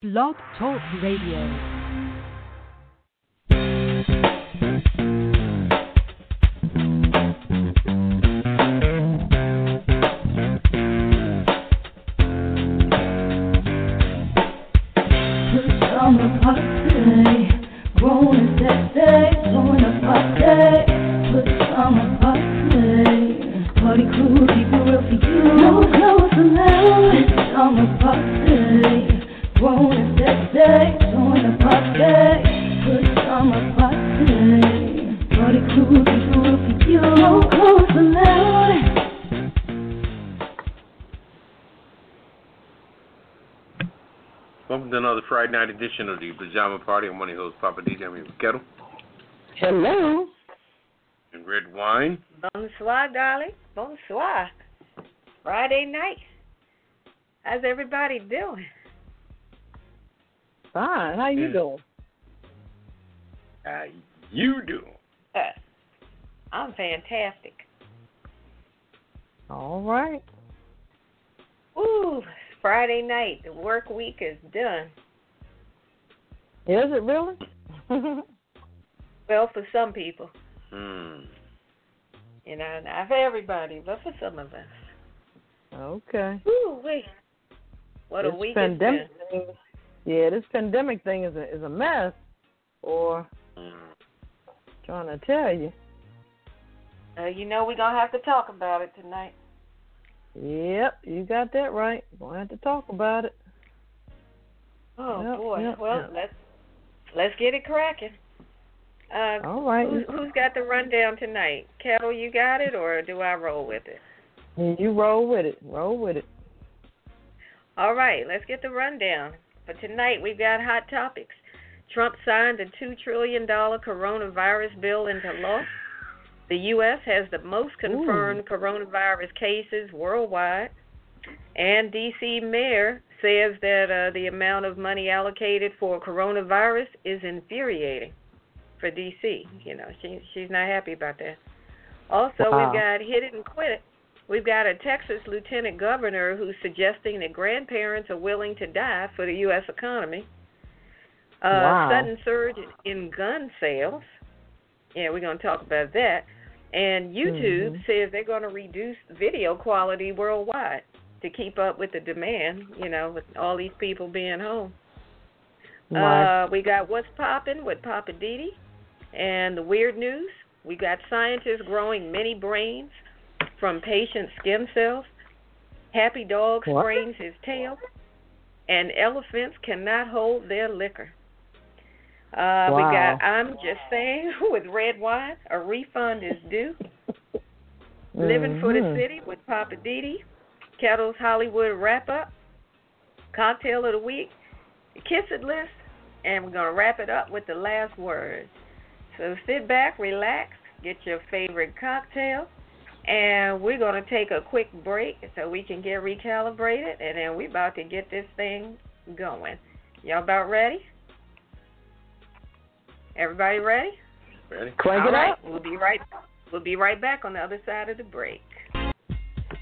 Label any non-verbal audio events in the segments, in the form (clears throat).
Blog Talk Radio. Edition of the Pajama Party. I'm one of your hosts, Papa Didi. I'm here with Ketel Hello. and Redwine. Bonsoir, darling. Bonsoir. Friday night. How's everybody doing? Fine. How you Mm. doing? How you doing? Uh, I'm fantastic. All right. Ooh, Friday night. The work week is done. Is it really? (laughs) Well, for some people, Hmm. you know, not for everybody, but for some of us. okay. Ooh, wait. What a this week pandemic been. thing, yeah, this pandemic thing is a is a mess. Or trying to tell you. Uh, you know, we're going to have to talk about it tonight. Yep, you got that right. Gonna have to talk about it. Oh, Yep, boy. yep, well, yep. let's let's get it cracking. Uh, All right. Who's, who's got the rundown tonight? Ketel, you got it, or do I roll with it? You roll with it. Roll with it. All right, let's get the rundown. For tonight, we've got hot topics. Trump signed a $2 trillion coronavirus bill into law. The U.S. has the most confirmed coronavirus cases worldwide. And D.C. mayor says that uh, the amount of money allocated for coronavirus is infuriating for D.C. You know, she, she's not happy about that. Also, Wow. we've got hit it and quit it. We've got a Texas lieutenant governor who's suggesting that grandparents are willing to die for the U.S. economy. Uh, Wow. Sudden surge in gun sales. Yeah, we're going to talk about that. And YouTube Mhm. says they're going to reduce video quality worldwide to keep up with the demand, you know, with all these people being home. Uh, we got what's popping with Papa Didi, and the weird news. We got scientists growing mini brains from patient skin cells. Happy dog What? sprains his tail, and elephants cannot hold their liquor. Uh, We got I'm just saying (laughs) with Redwine. A refund is due. Living for the Mhm. City with Papa Didi, Ketel's Hollywood wrap up, cocktail of the week, the kiss it list, and we're gonna wrap it up with the last word. So sit back, relax, get your favorite cocktail, and we're gonna take a quick break so we can get recalibrated, and then we're about to get this thing going. Y'all about ready? Everybody ready? Ready? Crank All it right, up. We'll be right we'll be right back on the other side of the break.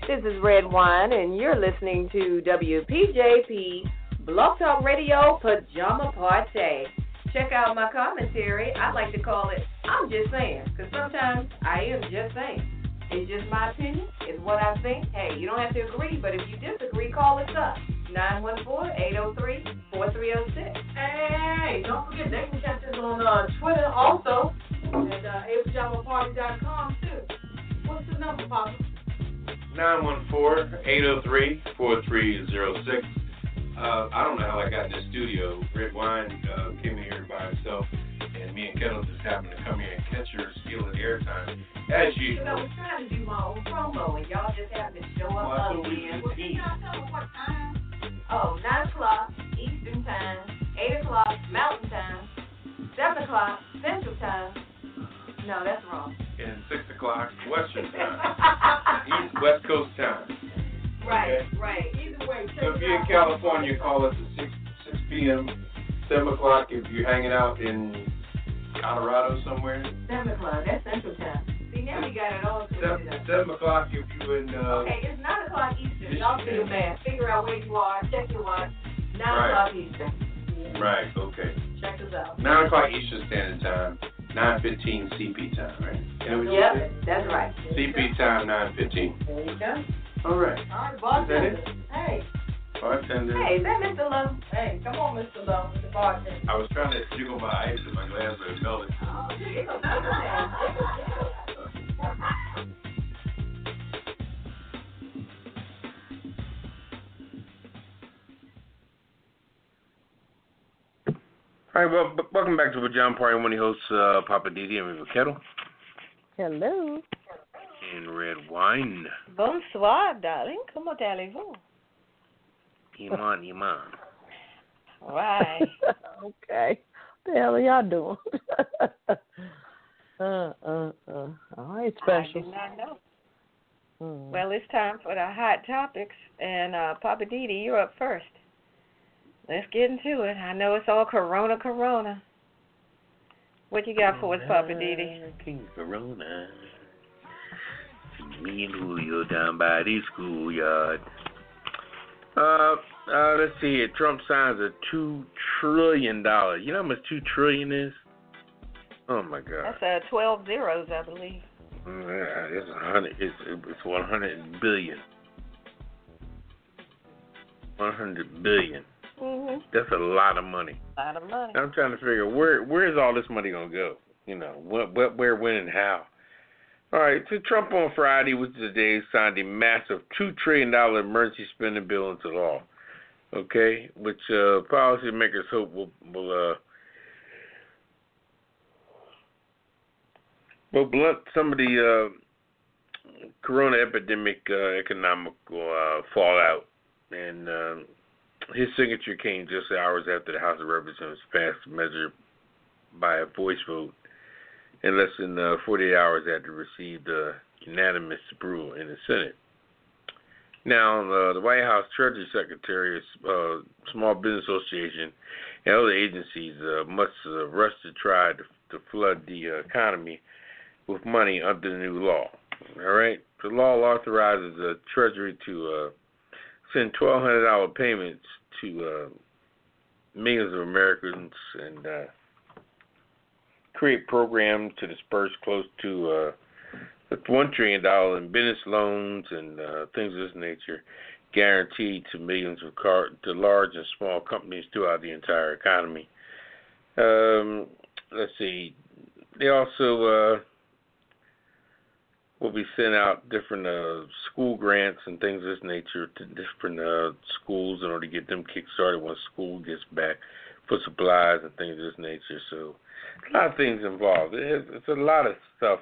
This is Redwine and you're listening to WPJP Blog Talk Radio Pajama Party. Check out my commentary. I like to call it I'm just saying cuz sometimes I am just saying. It's just my opinion. It's what I think. Hey, you don't have to agree, but if you disagree, call us up. 914-803-4306. Hey, don't forget they can catch us on uh, Twitter also at uh, apajamaparty.com too. What's the number, Papa? 914-803-4306. Uh, I don't know how I got in the studio. Redwine uh, came in here by himself, and me and Ketel just happened to come here and catch her stealing the airtime. As you. Because I usual. was trying to do my own promo, and y'all just happened to show up Well, I thought we again. was eating. Oh, 9 o'clock Eastern Time, 8 o'clock Mountain Time, 7 o'clock Central Time. No, that's wrong. And 6 o'clock Western (laughs) time. East West Coast time. Right, Okay. right. Either way, So if you're in. California, call us at 6, 6 p.m., 7 o'clock if you're hanging out in Colorado somewhere. 7 o'clock, that's Central Time. See, now we got it all Seven, seven o'clock if you're in. Uh, Okay, it's 9 o'clock Eastern. Y'all do the math. Figure out where you are, check your watch. 9 Right. o'clock Eastern. Right. Okay. Check us out. Nine o'clock Eastern Standard Time. Nine fifteen CP time. Right. Is that what you Yep, that's right. CP time nine fifteen. There you go. All right. All right, bartender. Hey, Bartender. hey, is that Mr. Lowe? Hey, come on, Mr. Lowe, Mr. Bartender. I was trying to jiggle my ice in my glass, but it melted. Oh, All right, well, b- welcome back to the John Party. One of the hosts, uh, Papa Didi and River Ketel Hello. and Red Wine. Bonsoir, darling. Comment allez-vous? Iman, Iman. (laughs) Right. (laughs) okay. What the hell are y'all doing? (laughs) uh, uh, uh. All right, I special. did not know. Mm. Well, it's time for the hot topics, and uh, Papa Didi, you're up first. Let's get into it. I know it's all Corona, Corona. What you got for us, Papa Didi? King Corona. Me and Julio down by the schoolyard. Uh, uh, let's see here. Trump signs a two trillion dollar. You know how much two trillion is? Oh my God. That's uh, 12 zeros, I believe. Yeah, it's a hundred. It's it's one hundred billion. One hundred billion. Mm-hmm. That's a lot of money. A lot of money. I'm trying to figure where where's all this money gonna go? You know, what, what, where, when, and how. All right, so Trump on Friday, which is today, signed a massive two trillion dollar emergency spending bill into law. Okay, which uh, policymakers hope will will uh, will blunt some of the uh, corona epidemic uh, economic uh, fallout. And uh, his signature came just hours after the House of Representatives passed the measure by a voice vote, and less than uh, 48 hours after received uh, unanimous approval in the Senate. Now, uh, the White House Treasury Secretary, uh, Small Business Association, and other agencies uh, must uh, rush to try to, to flood the uh, economy with money under the new law. All right, the law authorizes the Treasury to send twelve hundred dollar payments to uh, millions of Americans and uh, create programs to disperse close to uh, one trillion dollar in business loans and uh, things of this nature, guaranteed to millions of car- to large and small companies throughout the entire economy. Um, let's see. They also will be sent out different uh, school grants and things of this nature to different uh, schools in order to get them kick-started once school gets back for supplies and things of this nature. So a lot of things involved. It's, it's a lot of stuff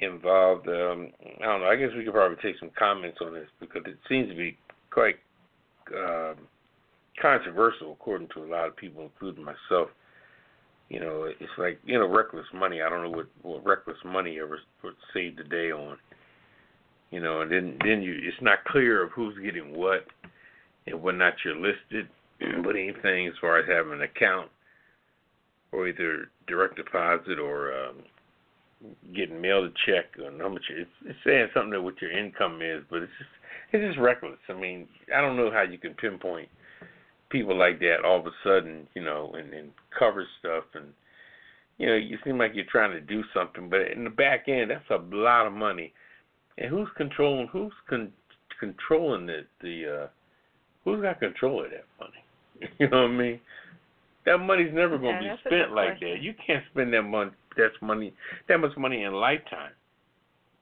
involved. Um, I don't know. I guess we could probably take some comments on this because it seems to be quite um, controversial, according to a lot of people, including myself. You know, it's like you know, reckless money. I don't know what what reckless money ever would saved the day on. You know, and then then you it's not clear of who's getting what and what not you're listed, but anything as far as having an account or either direct deposit or um, getting mailed a check or how much it's, it's saying something that what your income is, but it's just it's just reckless. I mean, I don't know how you can pinpoint people like that all of a sudden, you know, and, and cover stuff and you know, you seem like you're trying to do something, but in the back end, that's a lot of money. And who's controlling? Who's con- controlling the the? Uh, who's got control of that money? (laughs) You know what I mean? That money's never going to Yeah, be spent like question. that. You can't spend that money. That's money. That much money in a lifetime,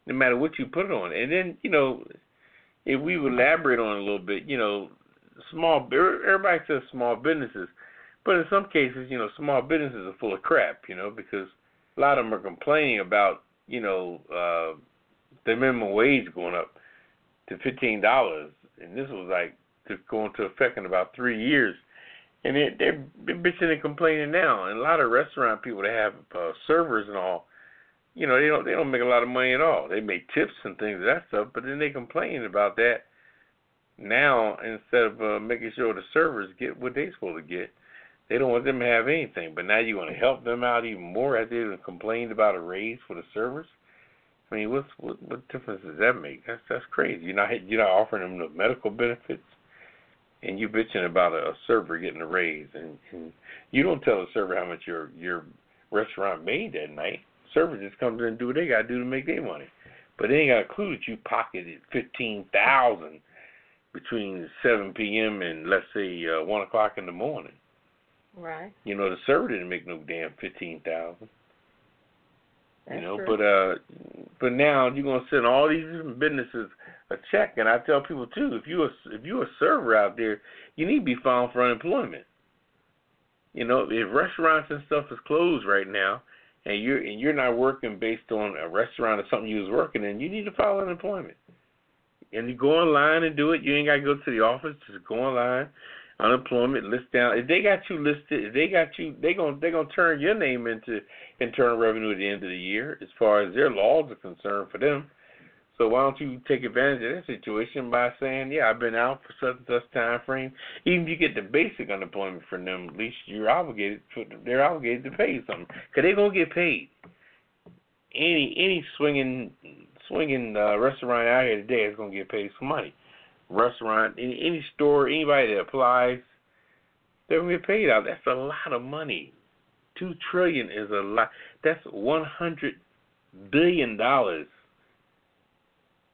no matter what you put it on. And then you know, if we elaborate on it a little bit, you know, small. Everybody says small businesses, but in some cases, you know, small businesses are full of crap. You know, because a lot of them are complaining about you know uh, the minimum wage going up to fifteen dollars, and this was like to go into effect in about three years. And they, they're bitching and complaining now. And a lot of restaurant people that have uh, servers and all, you know, they don't they don't make a lot of money at all. They make tips and things of that stuff, but then they complain about that now instead of uh, making sure the servers get what they're supposed to get. They don't want them to have anything, but now you want to help them out even more as they complained about a raise for the servers. I mean, what's what what difference does that make? That's that's crazy. You're not you're not offering them the medical benefits. and you bitching about a, a server getting a raise, and, and you don't tell the server how much your your restaurant made that night. Server just comes in and do what they got to do to make their money, but they ain't got a clue that you pocketed fifteen thousand between 7 p.m. and let's say uh, one o'clock in the morning. Right. You know, the server didn't make no damn fifteen thousand. You know, true. but uh, but now you're gonna send all these different businesses a check, and I tell people too, if you a if you're a server out there, you need to be filed for unemployment. You know, if restaurants and stuff is closed right now, and you're and you're not working based on a restaurant or something you was working in, you need to file unemployment. And you go online and do it. You ain't got to go to the office. Just go online, unemployment list down. If they got you listed, if they got you, they gonna they gonna turn your name into internal revenue at the end of the year, as far as their laws are concerned for them. So why don't you take advantage of that situation by saying, yeah, I've been out for such and such time frame. Even if you get the basic unemployment from them, at least you're obligated. To, they're obligated to pay you something because they're gonna get paid. Any any swinging swinging uh, restaurant out here today is gonna get paid some money. Restaurant, any any store, anybody that applies, they're gonna get paid out. That's a lot of money. Two trillion is a lot. That's one hundred billion dollars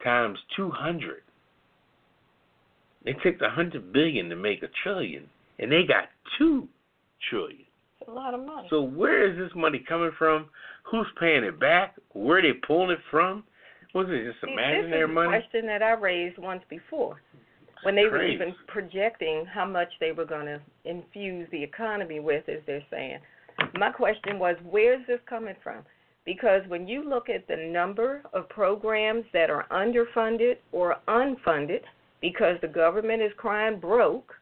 times two hundred. They took the hundred billion to make a trillion, and they got two trillion. It's a lot of money. So where is this money coming from? Who's paying it back? Where are they pulling it from? Was it just See, imaginary this is money? a question that I raised once before when they were even projecting how much they were going to infuse the economy with, as they're saying. My question was, where's this coming from? Because when you look at the number of programs that are underfunded or unfunded because the government is crying broke,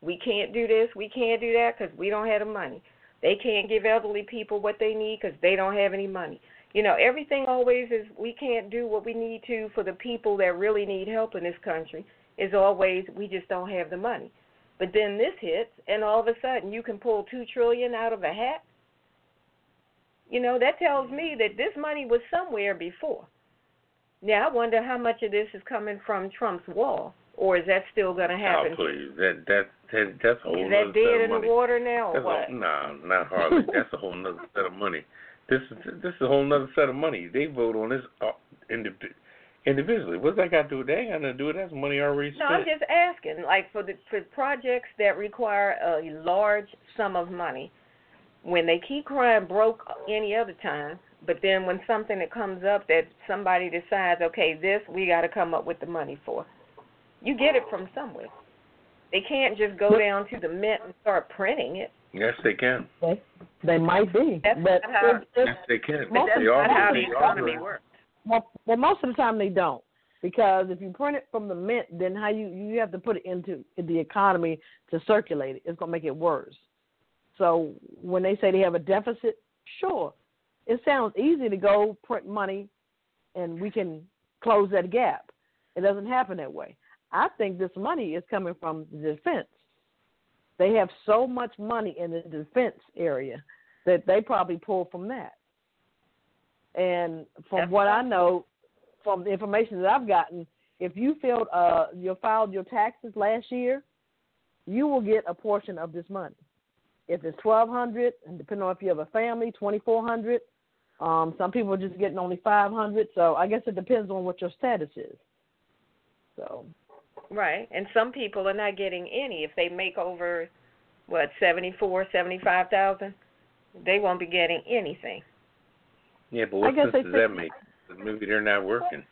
we can't do this, we can't do that because we don't have the money. They can't give elderly people what they need because they don't have any money. You know, everything always is we can't do what we need to for the people that really need help in this country. Is always we just don't have the money. But then this hits, and all of a sudden you can pull two trillion out of a hat. You know that tells me that this money was somewhere before. Now I wonder how much of this is coming from Trump's wall, or is that still going to oh, happen? Oh, please. That that, that that's a whole lot of things. is that dead in money. the water now, or That's what? a, nah, not hardly. That's a whole nother set of money. This is this is a whole nother set of money. They vote on this uh, indiv- individually. What's that got to do with that? Ain't got nothing to do with that. Money already spent. No. I'm just asking, like for the for projects that require a large sum of money, when they keep crying broke any other time, but then when something that comes up that somebody decides, okay, this we got to come up with the money for, you get it from somewhere. They can't just go down to the mint and start printing it. Yes, they can. They, they might be, That's but not how- if, if, Yes, they can. But that's not how the economy works. well, well, most of the time they don't, because if you print it from the mint, then how you you have to put it into the economy to circulate it. It's gonna make it worse. So when they say they have a deficit, sure, it sounds easy to go print money, and we can close that gap. It doesn't happen that way. I think this money is coming from the defense. They have so much money in the defense area that they probably pull from that. And from That's what I know, from the information that I've gotten, if you filled uh you filed your taxes last year, you will get a portion of this money. If it's twelve hundred, and depending on if you have a family, twenty four hundred. Um, some people are just getting only five hundred. So I guess it depends on what your status is. So Right, and some people are not getting any if they make over what seventy four, seventy five thousand. They won't be getting anything. Yeah, but what guess sense does think- that make? Maybe they're not working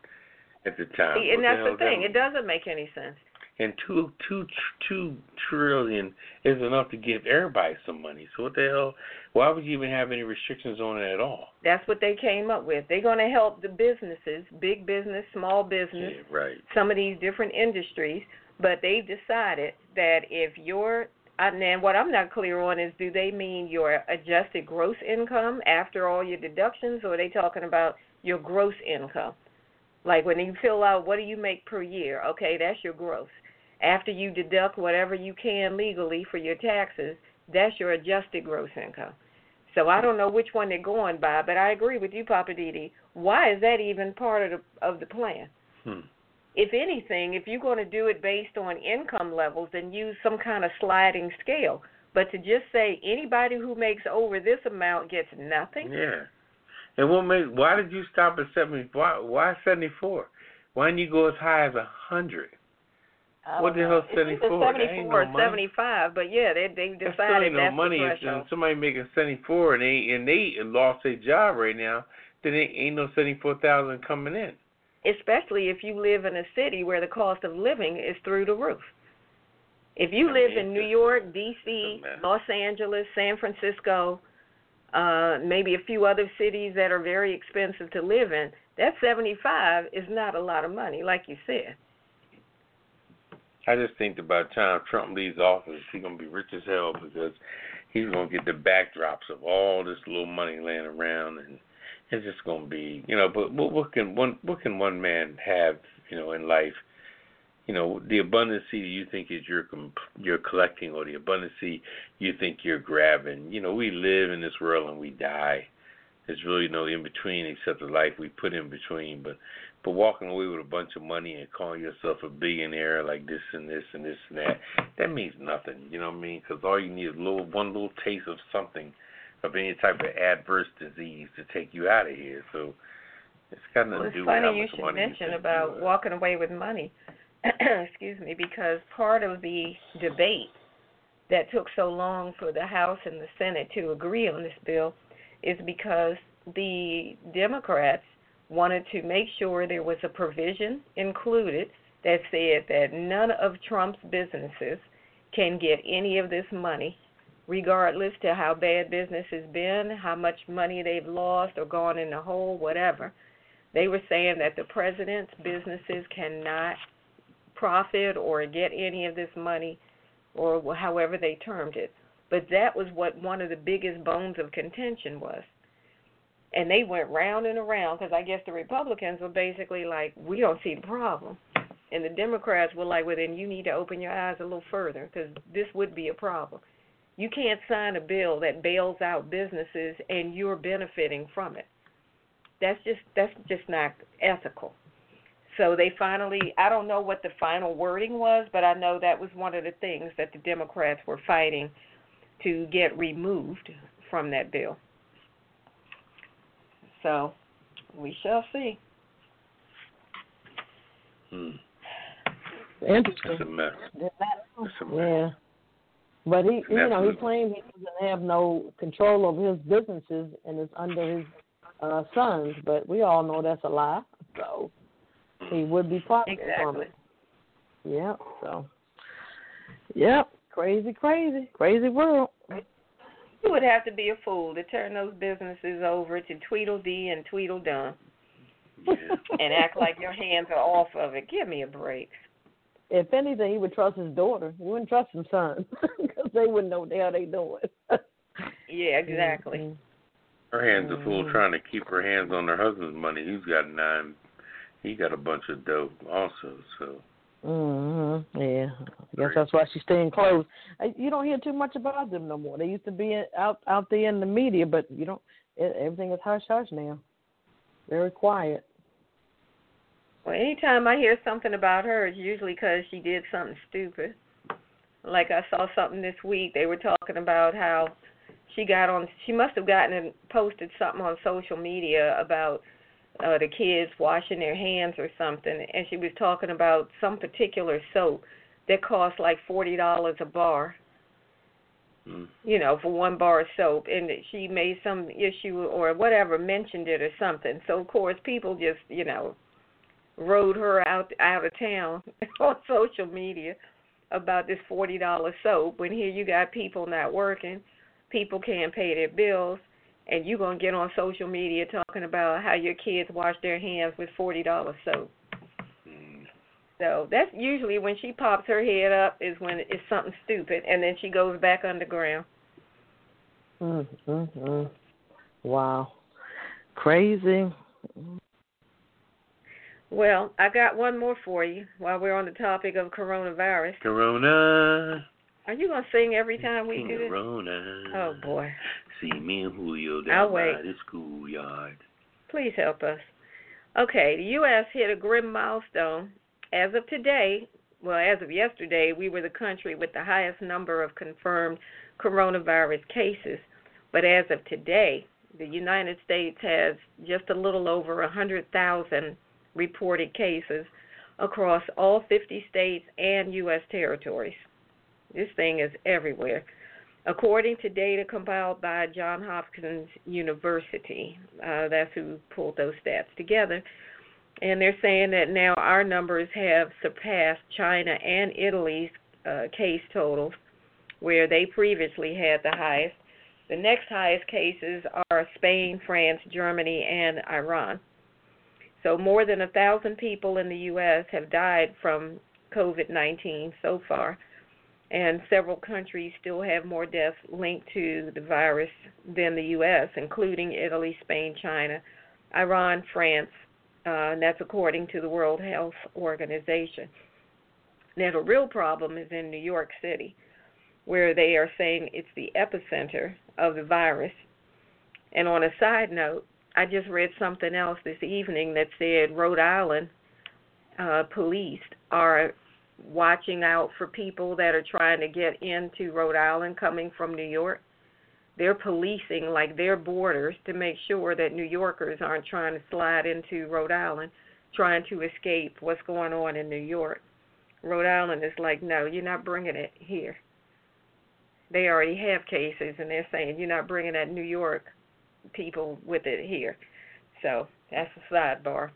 at the time. See, and What that's hell the thing. It doesn't make any sense. And two, two, two trillion is enough to give everybody some money. So what the hell? Why would you even have any restrictions on it at all? That's what they came up with. They're going to help the businesses, big business, small business, Yeah, right. some of these different industries, but they've decided that if your and then what I'm not clear on is do they mean your adjusted gross income after all your deductions or are they talking about your gross income? Like when you fill out what do you make per year? Okay, that's your gross. After you deduct whatever you can legally for your taxes, that's your adjusted gross income. So I don't know which one they're going by, but I agree with you, Papa Didi. Why is that even part of the of the plan? Hmm. if anything, if you're going to do it based on income levels, then use some kind of sliding scale. But to just say anybody who makes over this amount gets nothing. Yeah. And what made? Why did you stop at seventy? Why why seventy four? Why didn't you go as high as a hundred? What the know. hell's It's either 74? That ain't Seventy-four no money. seventy-five, but yeah, they they That's decided still ain't no that's money. the threshold. if somebody making seventy four and they and they lost their job right now, then ain't, ain't no seventy four thousand coming in. especially if you live in a city where the cost of living is through the roof. If you I live mean, in New York, D.C., Los Angeles, San Francisco, uh, maybe a few other cities that are very expensive to live in, that 75 is not a lot of money, like you said. I just think that by the time Trump leaves office, he's gonna be rich as hell because he's gonna get the backdrops of all this little money laying around, and it's just gonna be, you know. But what, what can one what can one man have, you know, in life? You know, the abundancy you think is you're you're collecting, or the abundancy you think you're grabbing. You know, we live in this world and we die. There's really no in between except the life we put in between. But but walking away with a bunch of money and calling yourself a billionaire like this and this and this and that, that means nothing. You know what I mean? Because all you need is little one little taste of something, of any type of adverse disease to take you out of here. So it's got nothing Well, to do with how funny you should mention you about you walking away with money. (clears throat) Excuse me, because part of the debate that took so long for the House and the Senate to agree on this bill is because the Democrats wanted to make sure there was a provision included that said that none of Trump's businesses can get any of this money, regardless to how bad business has been, how much money they've lost or gone in the hole, whatever. They were saying that the president's businesses cannot profit or get any of this money, or however they termed it. But that was what one of the biggest bones of contention was. And they went round and around because I guess the Republicans were basically like, we don't see the problem. And the Democrats were like, well, then you need to open your eyes a little further because this would be a problem. You can't sign a bill that bails out businesses and you're benefiting from it. That's just that's just not ethical. So they finally I don't know what the final wording was, but I know that was one of the things that the Democrats were fighting to get removed from that bill. So we shall see. Hmm. Interesting. It's a mess. It's a mess. Yeah. But he, you know, he claimed he doesn't have no control over his businesses and it's under his uh sons. But we all know that's a lie. So he would be profiting from Exactly. it. Yep. So. Yep. Crazy, crazy, crazy world. You would have to be a fool to turn those businesses over to Tweedledee and Tweedledum and act like your hands are off of it. Give me a break. if anything, he would trust his daughter. He wouldn't trust his son (laughs) because they wouldn't know what the hell they doing. (laughs) Yeah, exactly. Mhm. Her hands are full Mhm. trying to keep her hands on her husband's money. He's got nine. He got a bunch of dope also. So Mhm. Yeah. I guess that's why she's staying close. You don't hear too much about them no more. They used to be out out there in the media, but you don't. Everything is hush hush now. Very quiet. Well, anytime I hear something about her, it's usually because she did something stupid. Like I saw something this week. They were talking about how she got on. She must have gotten and posted something on social media about uh the kids washing their hands or something, and she was talking about some particular soap that cost like forty dollars a bar. mm. you know, for one bar of soap, and she made some issue or whatever, mentioned it or something. So of course, people just, you know, rode her out out of town (laughs) on social media about this forty dollar soap. When here you got people not working, people can't pay their bills, and you're gonna get on social media talking about how your kids wash their hands with forty dollar soap. Mm. So that's usually when she pops her head up is when it's something stupid, and then she goes back underground. Mm, mm, mm. Wow. Crazy. Well, I got one more for you while we're on the topic of coronavirus. Corona. Are you gonna sing every time we do this? Oh boy. See me and Julio I'll down wait. by the schoolyard. Please help us. Okay, the U.S. hit a grim milestone as of today, well, as of yesterday, we were the country with the highest number of confirmed coronavirus cases. But as of today, the United States has just a little over 100,000 reported cases across all 50 states and U.S. territories. This thing is everywhere. According to data compiled by Johns Hopkins University, uh, that's who pulled those stats together, and they're saying that now our numbers have surpassed China and Italy's uh, case totals, where they previously had the highest. The next highest cases are Spain, France, Germany, and Iran. So more than a thousand people in the U.S. have died from COVID-19 so far, and several countries still have more deaths linked to the virus than the U.S., including Italy, Spain, China, Iran, France, uh, and that's according to the World Health Organization. Now, the real problem is in New York City, where they are saying it's the epicenter of the virus. And on a side note, I just read something else this evening that said Rhode Island uh, police are watching out for people that are trying to get into Rhode Island coming from New York. They're policing like their borders to make sure that New Yorkers aren't trying to slide into Rhode Island, trying to escape what's going on in New York. Rhode Island is like, no, you're not bringing it here. They already have cases, and they're saying you're not bringing that New York people with it here. So that's a sidebar.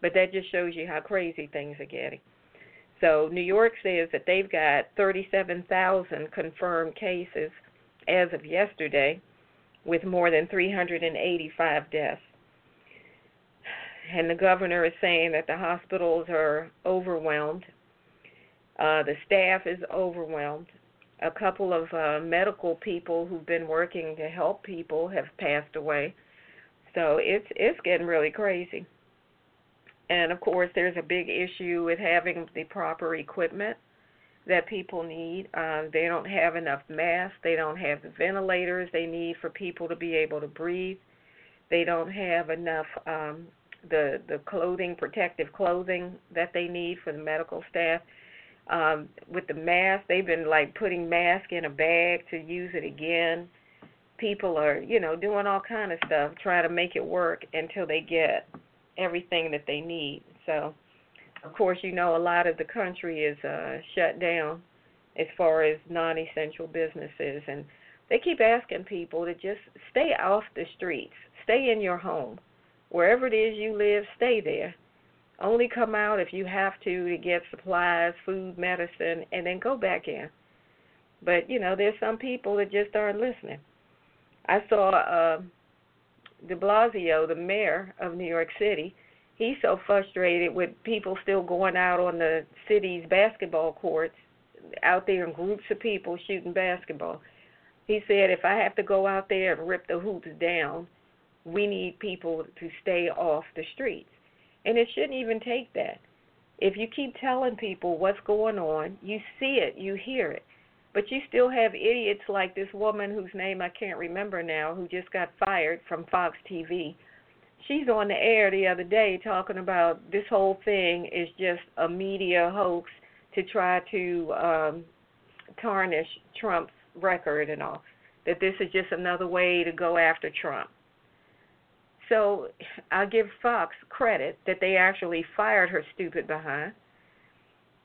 But that just shows you how crazy things are getting. So New York says that they've got 37,000 confirmed cases as of yesterday, with more than 385 deaths. And the governor is saying that the hospitals are overwhelmed. Uh, the staff is overwhelmed a couple of uh, medical people who've been working to help people have passed away. So it's it's getting really crazy. And of course, there's a big issue with having the proper equipment that people need. Uh, they don't have enough masks. They don't have the ventilators they need for people to be able to breathe. They don't have enough um, the the clothing, protective clothing that they need for the medical staff um, with the mask, they've been like putting mask in a bag to use it again. People are, you know, doing all kind of stuff, trying to make it work until they get everything that they need. So, of course, you know, a lot of the country is uh, shut down as far as non-essential businesses, and they keep asking people to just stay off the streets, stay in your home, wherever it is you live, stay there only come out if you have to to get supplies, food, medicine, and then go back in. But you know, there's some people that just aren't listening. I saw uh, De Blasio, the mayor of New York City. He's so frustrated with people still going out on the city's basketball courts, out there in groups of people shooting basketball. He said, if I have to go out there and rip the hoops down, we need people to stay off the streets. And it shouldn't even take that. If you keep telling people what's going on, you see it, you hear it. But you still have idiots like this woman whose name I can't remember now, who just got fired from Fox TV. She's on the air the other day talking about this whole thing is just a media hoax to try to um, tarnish Trump's record and all. That this is just another way to go after Trump. So I'll give Fox credit that they actually fired her stupid behind.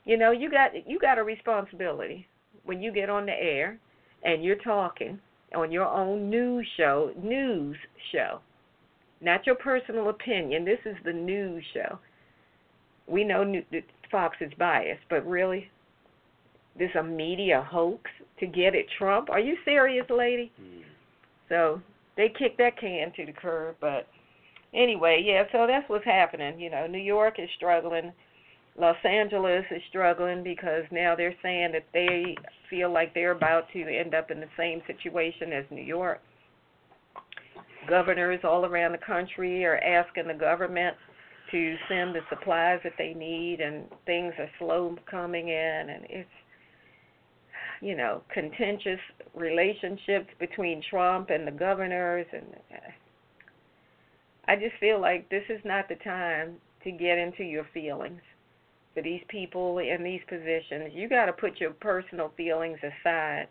You know, you got you got a responsibility when you get on the air and you're talking on your own news show, news show. Not your personal opinion. This is the news show. We know Fox is biased, but really, this a media hoax to get at Trump? Are you serious, lady? Mm. So they kicked that can to the curb, but anyway, yeah, so that's what's happening. You know, New York is struggling. Los Angeles is struggling because now they're saying that they feel like they're about to end up in the same situation as New York. Governors all around the country are asking the government to send the supplies that they need, and things are slow coming in, and it's you know contentious relationships between Trump and the governors, and I just feel like this is not the time to get into your feelings. For these people in these positions, you got to put your personal feelings aside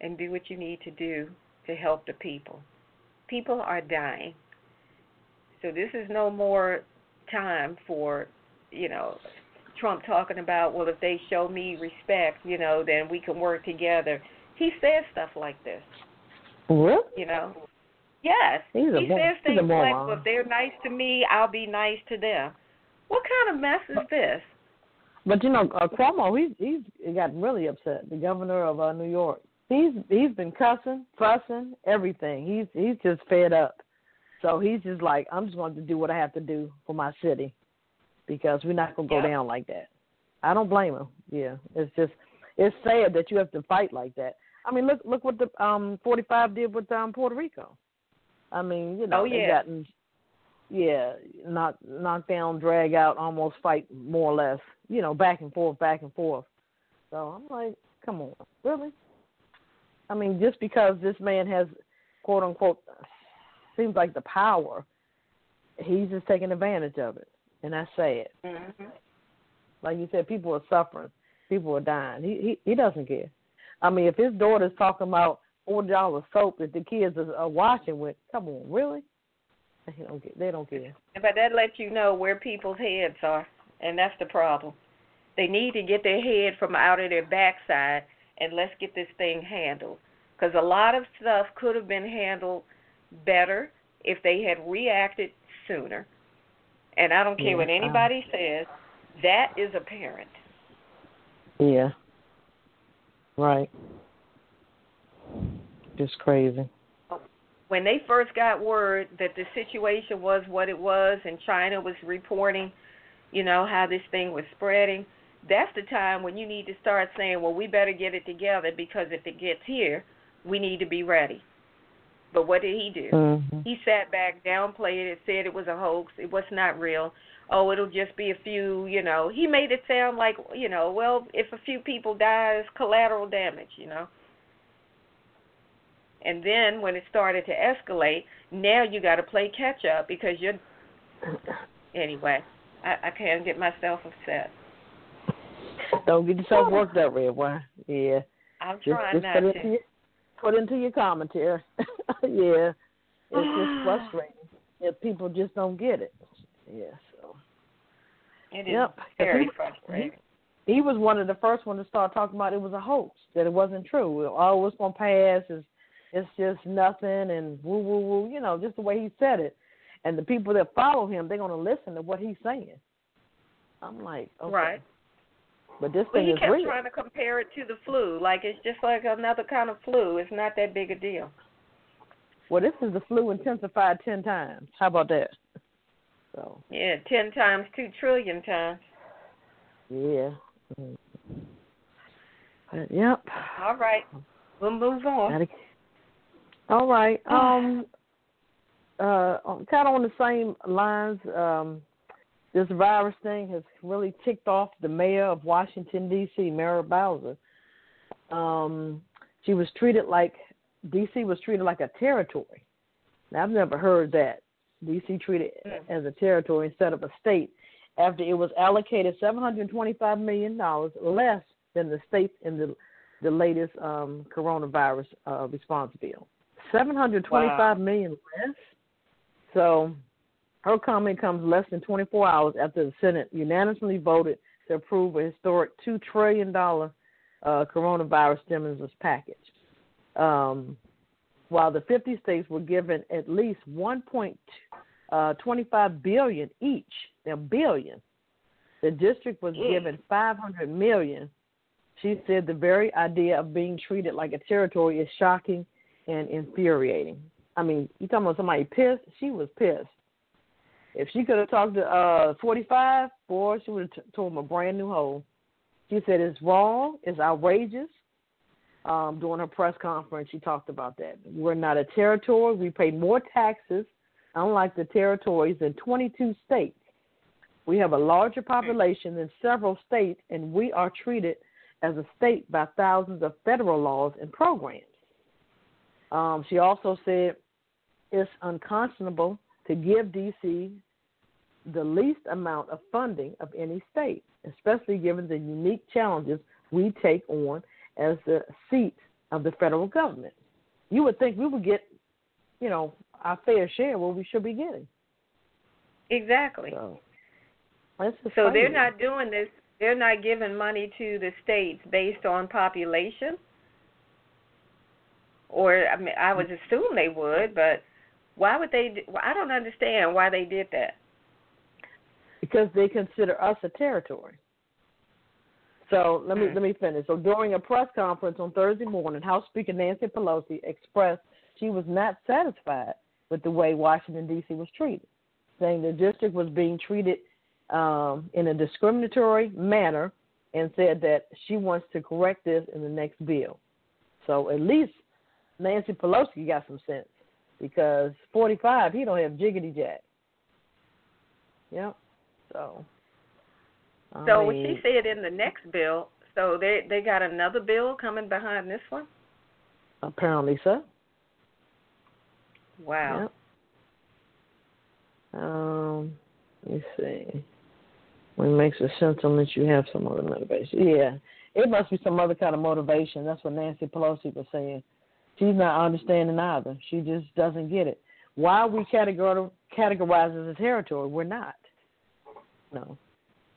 and do what you need to do to help the people. People are dying. So this is no more time for, you know, Trump talking about, well, if they show me respect, you know, then we can work together. He says stuff like this. Really? You know? Yes. He's he says a things like, well, if they're nice to me, I'll be nice to them. What kind of mess is this? But you know, uh, Cuomo, he's he's got really upset. The governor of uh, New York, he's he's been cussing, fussing, everything. He's he's just fed up. So he's just like, I'm just going to do what I have to do for my city, because we're not going to go Yeah. down like that. I don't blame him. Yeah, it's just it's sad that you have to fight like that. I mean, look look what the um 45 did with um Puerto Rico. I mean, you know, Oh, they yeah. gotten yeah, knock knock down, drag out, almost fight more or less. You know, back and forth, back and forth. So I'm like, come on, really? I mean, just because this man has quote unquote seems like the power, he's just taking advantage of it, and that's sad. Mm-hmm. Like you said, people are suffering, people are dying. He he he doesn't care. I mean, if his daughter's talking about four dollars soap that the kids are, are washing with, come on, really? They don't get. They don't care. But that lets you know where people's heads are, and that's the problem. They need to get their head from out of their backside, and let's get this thing handled. Because a lot of stuff could have been handled better if they had reacted sooner. And I don't care Yeah, what uh, anybody says, that is apparent. Yeah. Right. Just crazy. When they first got word that the situation was what it was and China was reporting, you know, how this thing was spreading, that's the time when you need to start saying, well, we better get it together because if it gets here, we need to be ready. But what did he do? hmm He sat back, downplayed it, said it was a hoax, it was not real. Oh, it'll just be a few, you know. He made it sound like, you know, well, if a few people die, it's collateral damage, you know. And then when it started to escalate, now you got to play catch up because you're. (clears throat) Anyway, I, I can't get myself upset. Don't get yourself worked up, Redwine. Yeah. I'm Just, trying just not put to. into your, put into your commentary. (laughs) yeah. It's just (sighs) frustrating if people just don't get it. Yeah. So It is Yep. very He- frustrating. he was one of the first ones to start talking about it was a hoax, that it wasn't true. Oh, it's gonna pass. It's it's just nothing, and woo woo woo. You know, just the way he said it. And the people that follow him, they're gonna listen to what he's saying. I'm like, okay. Right. But this But thing he is kept real. trying to compare it to the flu, like it's just like another kind of flu. It's not that big a deal. Well, this is the flu intensified ten times. How about that? So Yeah, ten times two trillion times. yeah. Mm. But, yep. All right, we'll move on. Gotta- All right. (sighs) Um. Uh. Kind of on the same lines. Um. This virus thing has really ticked off the mayor of Washington D.C., Muriel Bowser. Um. She was treated like D.C. was treated like a territory. Now I've never heard that D.C. treated Mm. as a territory instead of a state after it was allocated seven hundred twenty-five million dollars less than the states in the the latest um, coronavirus uh, response bill. Seven hundred twenty-five Wow. million less. So her comment comes less than 24 hours after the Senate unanimously voted to approve a historic two trillion dollar uh, coronavirus stimulus package. Um, while the 50 states were given at least 1.25 billion each, a billion, the district was Mm. given 500 million. She said the very idea of being treated like a territory is shocking and infuriating. I mean, you talking about somebody pissed? She was pissed. If she could have talked to uh 45, boy, she would have told him a brand new hole. She said it's wrong, it's outrageous. Um, during her press conference, she talked about that. We're not a territory. We pay more taxes, unlike the territories in 22 states. We have a larger population than several states, and we are treated as a state by thousands of federal laws and programs. Um, she also said it's unconscionable to give D.C. the least amount of funding of any state, especially given the unique challenges we take on as the seat of the federal government. You would think we would get, you know, our fair share what we should be getting. Exactly. So, So they're not doing this. They're not giving money to the states based on population. Or I mean, I would assume they would, but why would they? I don't understand why they did that. because they consider us a territory. So let me Mm. let me finish. So during a press conference on Thursday morning, House Speaker Nancy Pelosi expressed she was not satisfied with the way Washington D.C. was treated, saying the district was being treated um, in a discriminatory manner, and said that she wants to correct this in the next bill. So at least Nancy Pelosi got some sense because 45, he don't have jiggity jack. Yep. So. I So what mean, she said in the next bill. So they they got another bill coming behind this one. apparently so. Wow. Yep. Um, let me see. When it makes a sense unless you have some other motivation. Yeah, it must be some other kind of motivation. That's what Nancy Pelosi was saying. She's not understanding either. She just doesn't get it. Why are we categor- as a territory? We're not. No.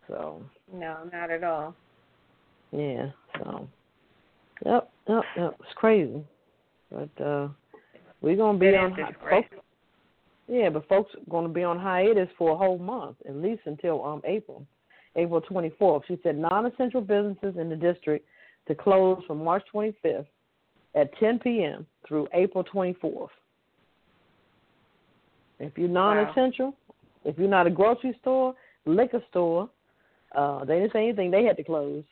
So No, not at all. yeah. So. Yep. Yep. Yep. It's crazy, but uh, we're gonna be That on is hi- disgraceful. folks- Yeah, but folks are going to be on hiatus for a whole month, at least until um April, April 24th. She said non-essential businesses in the district to close from March 25th at 10 p.m. through April 24th. If you're non-essential, if you're not a grocery store, liquor store, uh, they didn't say anything. They had to close,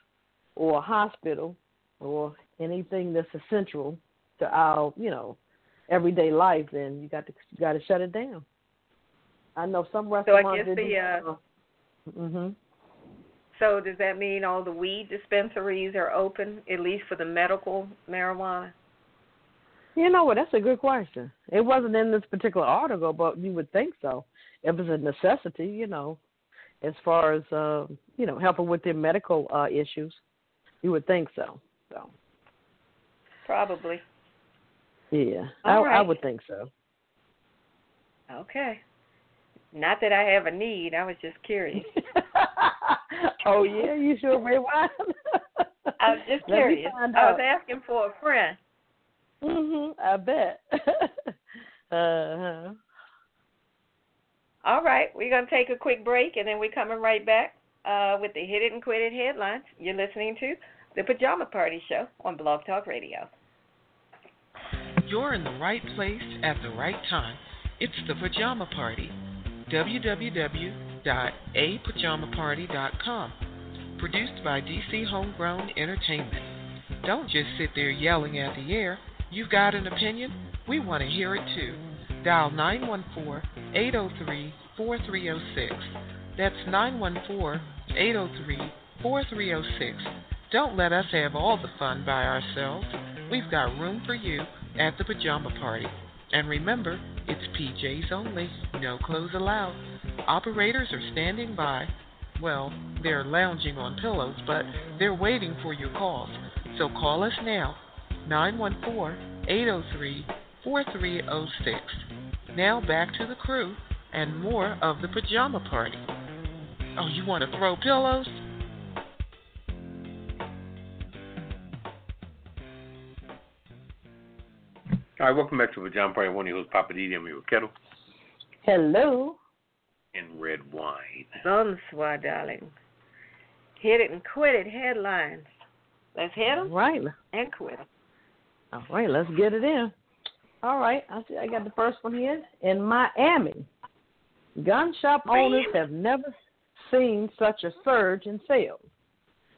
or a hospital, or anything that's essential to our, you know, everyday life, then you got to you got to shut it down. I know some restaurants. So I guess the uh, do, mhm. So does that mean all the weed dispensaries are open at least for the medical marijuana? You know what? That's a good question. It wasn't in this particular article, but you would think so. It was a necessity, you know, as far as uh, you know, helping with their medical uh issues, you would think so. So Probably. yeah, I, All I would think so. Okay. Not that I have a need. I was just curious. (laughs) (laughs) oh yeah, you sure, Redwine? I was just (laughs) Let curious. find I was asking for a friend. Mhm, I bet. (laughs) uh-huh. All right, we're going to take a quick break and then we're coming right back uh, with the Hit It and Quit It headlines. You're listening to The Pajama Party Show on Blog Talk Radio. You're in the right place at the right time. It's the Pajama Party. www.apajamaparty.com. Produced by DC Homegrown Entertainment. Don't just sit there yelling at the air. You've got an opinion? We want to hear it too. Dial 914 803 4306. That's 914 803 4306. Don't let us have all the fun by ourselves. We've got room for you at the pajama party. And remember, it's PJs only, no clothes allowed. Operators are standing by. Well, they're lounging on pillows, but they're waiting for your calls. So call us now, 914 803 4306. Now back to the crew and more of the pajama party. Oh, you want to throw pillows? All right, welcome back to the Pajama Party. One of your hosts, Papa Didi. I'm here with Ketel Hello. and Red Wine. Bonsoir, darling. Hit it and quit it headlines. Let's hit them right. and quit them. All right, let's get it in. All right, I see. I got the first one here in Miami. Gun shop owners have never seen such a surge in sales.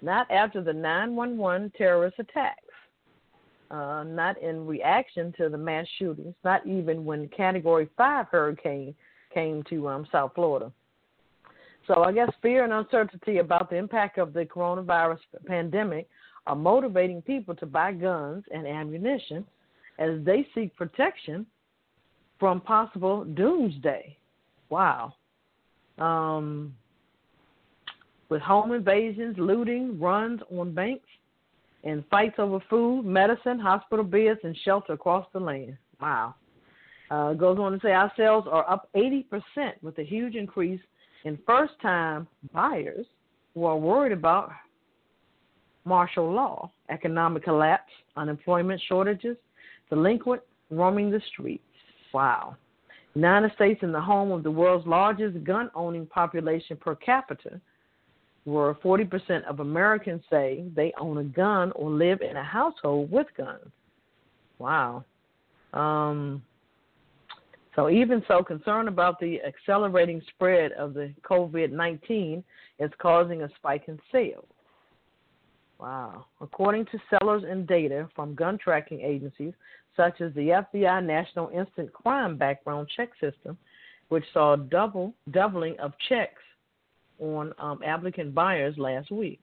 Not after the 911 terrorist attacks. Uh, not in reaction to the mass shootings. Not even when Category Five hurricane came to um, South Florida. So I guess fear and uncertainty about the impact of the coronavirus pandemic are motivating people to buy guns and ammunition as they seek protection from possible doomsday. Wow. Um, with home invasions, looting, runs on banks, and fights over food, medicine, hospital beds, and shelter across the land. Wow. Uh, goes on to say our sales are up 80% with a huge increase in first time buyers who are worried about martial law, economic collapse, unemployment shortages, delinquent roaming the streets. Wow. United States is the home of the world's largest gun owning population per capita, where 40% of Americans say they own a gun or live in a household with guns. Wow. Um, so, even so, concern about the accelerating spread of the COVID 19 is causing a spike in sales. Wow. According to sellers and data from gun tracking agencies such as the FBI National Instant Crime Background Check System, which saw double doubling of checks on um, applicant buyers last week.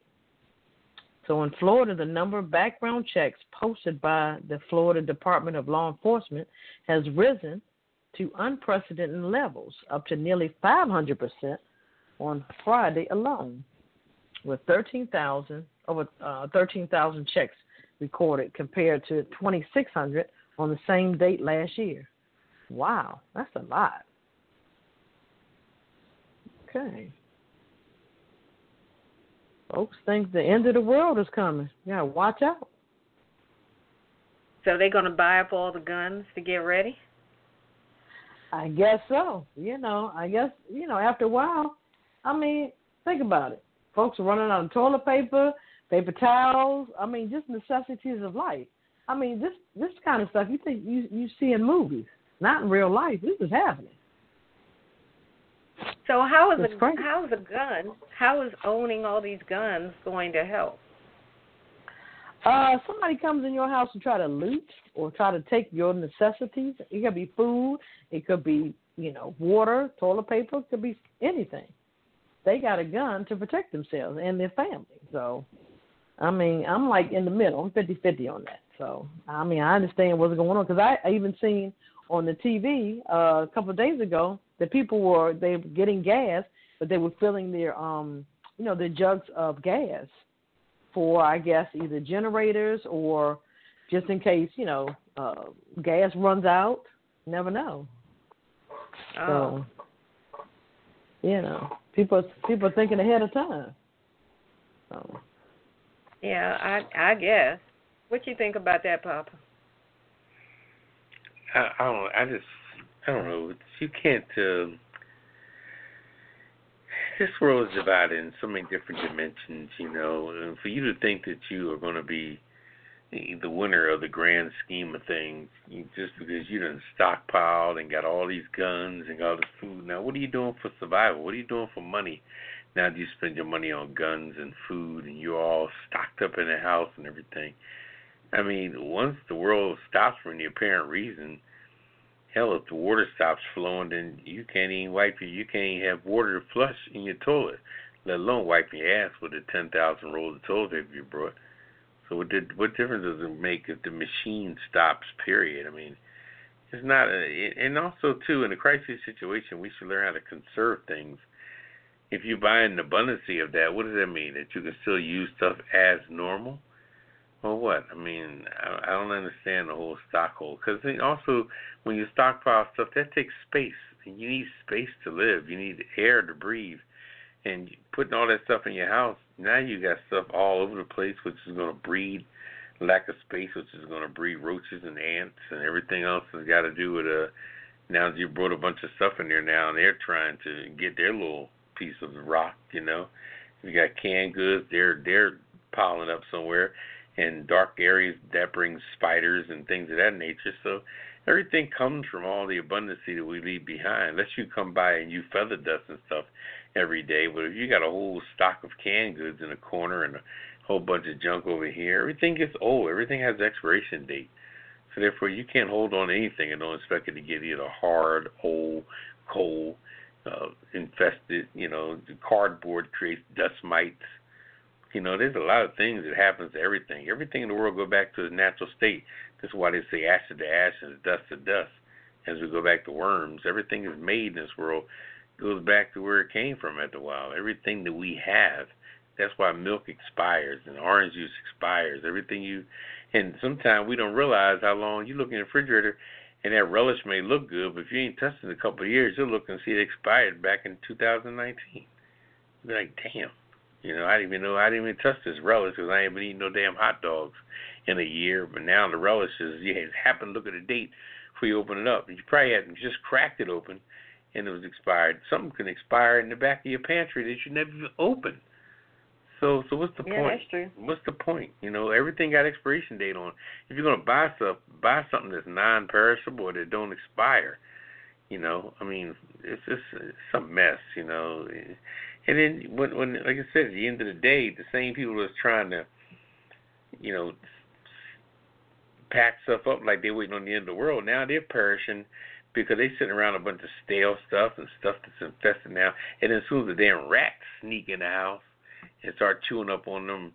So in Florida, the number of background checks posted by the Florida Department of Law Enforcement has risen to unprecedented levels, up to nearly 500% on Friday alone, with 13,000 over uh, 13,000 checks recorded compared to 2,600 on the same date last year. Wow, that's a lot. Okay. Folks think the end of the world is coming. Yeah, watch out. So they're going to buy up all the guns to get ready? I guess so. You know, I guess, you know, after a while, I mean, think about it. Folks are running out of toilet paper, paper towels. I mean, just necessities of life. I mean, this this kind of stuff you think you you see in movies, not in real life. This is happening. So how is That's a crazy. how is a gun? How is owning all these guns going to help? Uh, somebody comes in your house and try to loot or try to take your necessities. It could be food, it could be you know water, toilet paper, it could be anything. They got a gun to protect themselves and their family. So, I mean, I'm like in the middle. I'm fifty fifty on that. So, I mean, I understand what's going on because I, I even seen on the TV uh, a couple of days ago that people were they were getting gas, but they were filling their um you know their jugs of gas for I guess either generators or just in case you know uh, gas runs out. Never know. Oh, So you know people people are thinking ahead of time. So yeah, I I guess. What you think about that, Papa? I, I don't. I just. I don't know. You can't. Uh, this world is divided in so many different dimensions. You know, and for you to think that you are going to be the winner of the grand scheme of things, you, just because you done stockpiled and got all these guns and all this food. Now, what are you doing for survival? What are you doing for money? Now do you spend your money on guns and food, and you're all stocked up in the house and everything. I mean, once the world stops for any apparent reason, hell, if the water stops flowing, then you can't even wipe your, you can't even have water to flush in your toilet, let alone wipe your ass with the ten thousand rolls of toilet paper you brought. So what did what difference does it make if the machine stops? Period. I mean, it's not. A, and also too, in a crisis situation, we should learn how to conserve things. If you buy an abundance of that, what does that mean? That you can still use stuff as normal? Well, what? I mean, I, I don't understand the whole stockhold. Because also, when you stockpile stuff, that takes space. You need space to live. You need air to breathe. And putting all that stuff in your house, now you got stuff all over the place, which is going to breed lack of space, which is going to breed roaches and ants and everything else has got to do with uh Now you brought a bunch of stuff in there now, and they're trying to get their little piece of the rock. You know, you got canned goods. They're they're piling up somewhere in dark areas that brings spiders and things of that nature. So everything comes from all the abundance that we leave behind. (laughs) Unless you come by and you feather dust and stuff every day, but if you got a whole stock of canned goods in a corner and a whole bunch of junk over here, everything gets old. Everything has expiration date. So therefore, you can't hold on to anything and don't expect it to get either hard, old, cold, uh, infested. You know, the cardboard creates dust mites. You know, there's a lot of things that happens to everything. Everything in the world go back to its natural state. That's why they say ashes to ashes, dust to dust. As we go back to worms, everything is made in this world goes back to where it came from after a while. Everything that we have, that's why milk expires and orange juice expires. Everything you, and sometimes we don't realize how long you look in the refrigerator, and that relish may look good, but if you ain't touched it in a couple of years, you'll look and see it expired back in 2019. You'll be like, damn. You know, I didn't even know I didn't even touch this relish because I ain't been eating no damn hot dogs in a year. But now the relish is, yeah, it happened to look at the date before you open it up. and You probably hadn't just cracked it open and it was expired. Something can expire in the back of your pantry that you never even open. So, so what's the Yeah, point? that's true. What's the point? You know, everything got expiration date on. If you're gonna buy stuff, buy something that's non-perishable or that don't expire. You know, I mean, it's just it's a mess. You know, and then when, when, like I said, at the end of the day, the same people that's trying to, you know, pack stuff up like they're waiting on the end of the world. Now they're perishing because they sitting around a bunch of stale stuff and stuff that's infested now. And then as soon as the damn rats sneak in the house and start chewing up on them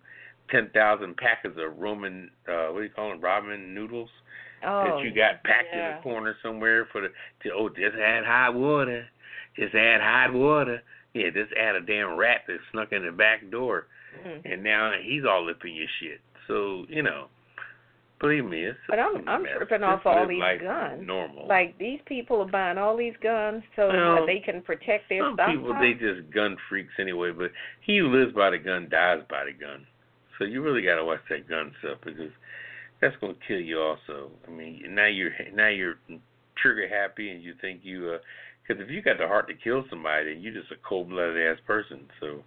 ten thousand packets of Roman uh what do you call them, ramen noodles Oh, that you got packed in yeah. the corner somewhere for the to, oh just add hot water. Just add hot water. Yeah, just add a damn rat that snuck in the back door Mhm. and now he's all up in your shit. So, you know, believe me, it's But I'm I'm mess. tripping off all these guns. Normal. Like these people are buying all these guns so Well, that they can protect their Some people they just gun freaks anyway, but he who lives by the gun dies by the gun. So you really got to watch that gun stuff because that's going to kill you also. I mean, now you're now you're trigger happy and you think you uh because if you got the heart to kill somebody, then you're just a cold-blooded ass person. So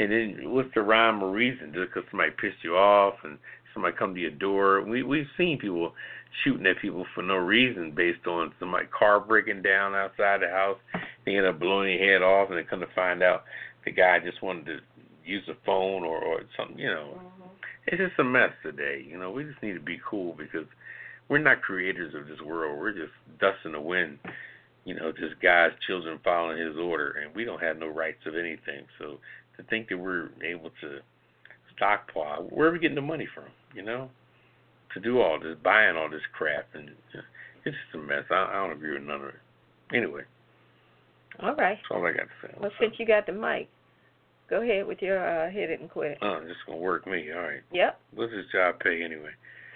and then what's the rhyme or reason? Just because somebody pissed you off and somebody come to your door. We we've seen people shooting at people for no reason based on somebody car breaking down outside the house. They end up blowing your head off, and they come to find out the guy just wanted to use a phone or or something. You know, mm-hmm. it's just a mess today. You know, we just need to be cool because we're not creators of this world. We're just dust in the wind. You know, just God's children following His order, and we don't have no rights of anything. So to think that we're able to stockpile, where are we getting the money from? You know, to do all this, buying all this crap, and it's just a mess. I, I don't agree with none of it. Anyway, all right. that's all I got to say. Well, since you got the mic, go ahead with your uh, hit it and quit it. Oh, this gonna work me. All right. Yep. What's this job pay anyway?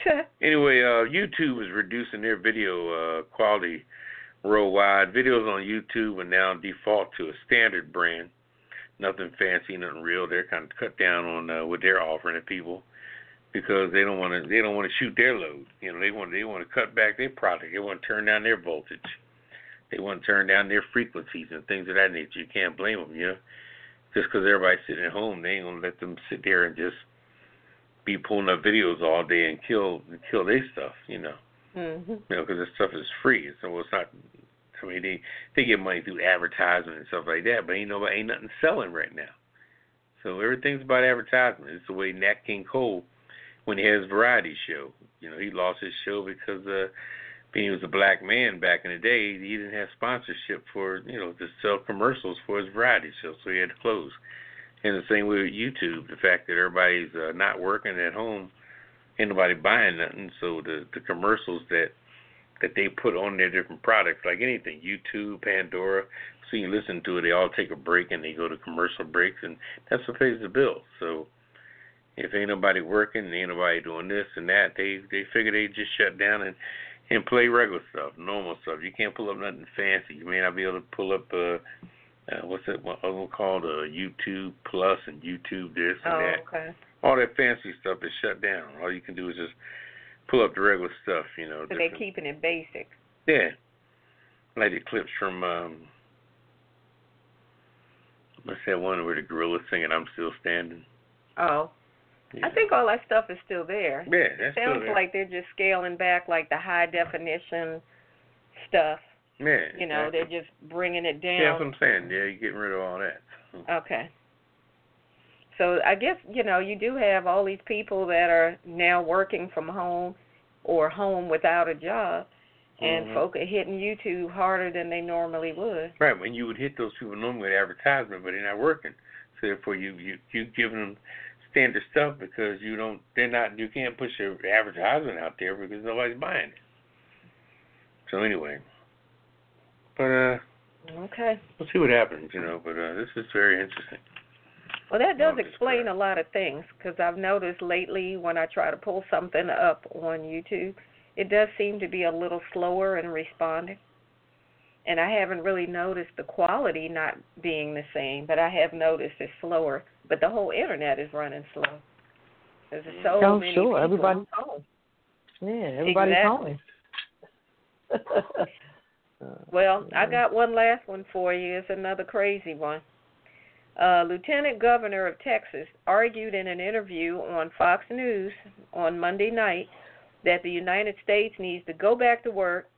(laughs) Anyway, uh, YouTube is reducing their video uh, quality worldwide. Videos on YouTube are now default to a standard brand. Nothing fancy, nothing real. They're kind of cut down on uh, what they're offering to people because they don't want to. They don't want to shoot their load. You know, they want they want to cut back their product. They want to turn down their voltage. They want to turn down their frequencies and things of that nature. You can't blame them. You know, just because everybody's sitting at home, they ain't gonna let them sit there and just be pulling up videos all day and kill kill their stuff. You know. Mhm. you know, because this stuff is free. So it's not. I mean, they they get money through advertisement and stuff like that, but ain't nobody ain't nothing selling right now. So everything's about advertisement. It's the way Nat King Cole, when he had his variety show, you know, he lost his show because uh, being he was a black man back in the day, he didn't have sponsorship for you know to sell commercials for his variety show, so he had to close. And the same way with YouTube, the fact that everybody's uh, not working at home, ain't nobody buying nothing, so the the commercials that that they put on their different products, like anything, YouTube, Pandora, so you listen to it, they all take a break and they go to commercial breaks, and that's what pays the bill. So if ain't nobody working, ain't nobody doing this and that, they they figure they just shut down and and play regular stuff, normal stuff. You can't pull up nothing fancy. You may not be able to pull up uh, uh what's it what other called uh YouTube Plus and YouTube this and Oh, that okay. All that fancy stuff is shut down. All you can do is just pull up the regular stuff, you know. So they're keeping it basic. yeah, like the clips from um, what's that one where the gorilla singing "I'm Still Standing." Oh, Yeah. I think all that stuff is still there. yeah, It that's still sounds there. like they're just scaling back like the high definition stuff. yeah, You know, exactly. they're just bringing it down. yeah, that's what. I'm saying. Yeah, you're getting rid of all that. Okay. So I guess you know you do have all these people that are now working from home or home without a job, and Mhm. folk are hitting YouTube harder than they normally would. Right, when you would hit those people normally with advertisement, but they're not working. So therefore, you you you giving them standard stuff because you don't. They're not. You can't push your advertisement out there because nobody's buying it. So anyway, but uh, Okay. We'll see what happens, you know. But uh, this is very interesting. Well, that does Oh, explain correct. a lot of things because I've noticed lately when I try to pull something up on YouTube, it does seem to be a little slower in responding. And I haven't really noticed the quality not being the same, but I have noticed it's slower. But the whole internet is running slow. There's so Oh, many sure. people Everybody- home. Yeah, everybody's Exactly. calling. (laughs) (laughs) Well, oh, I got one last one for you. It's another crazy one. Uh, Lieutenant Governor of Texas argued in an interview on Fox News on Monday night that the United States needs to go back to work,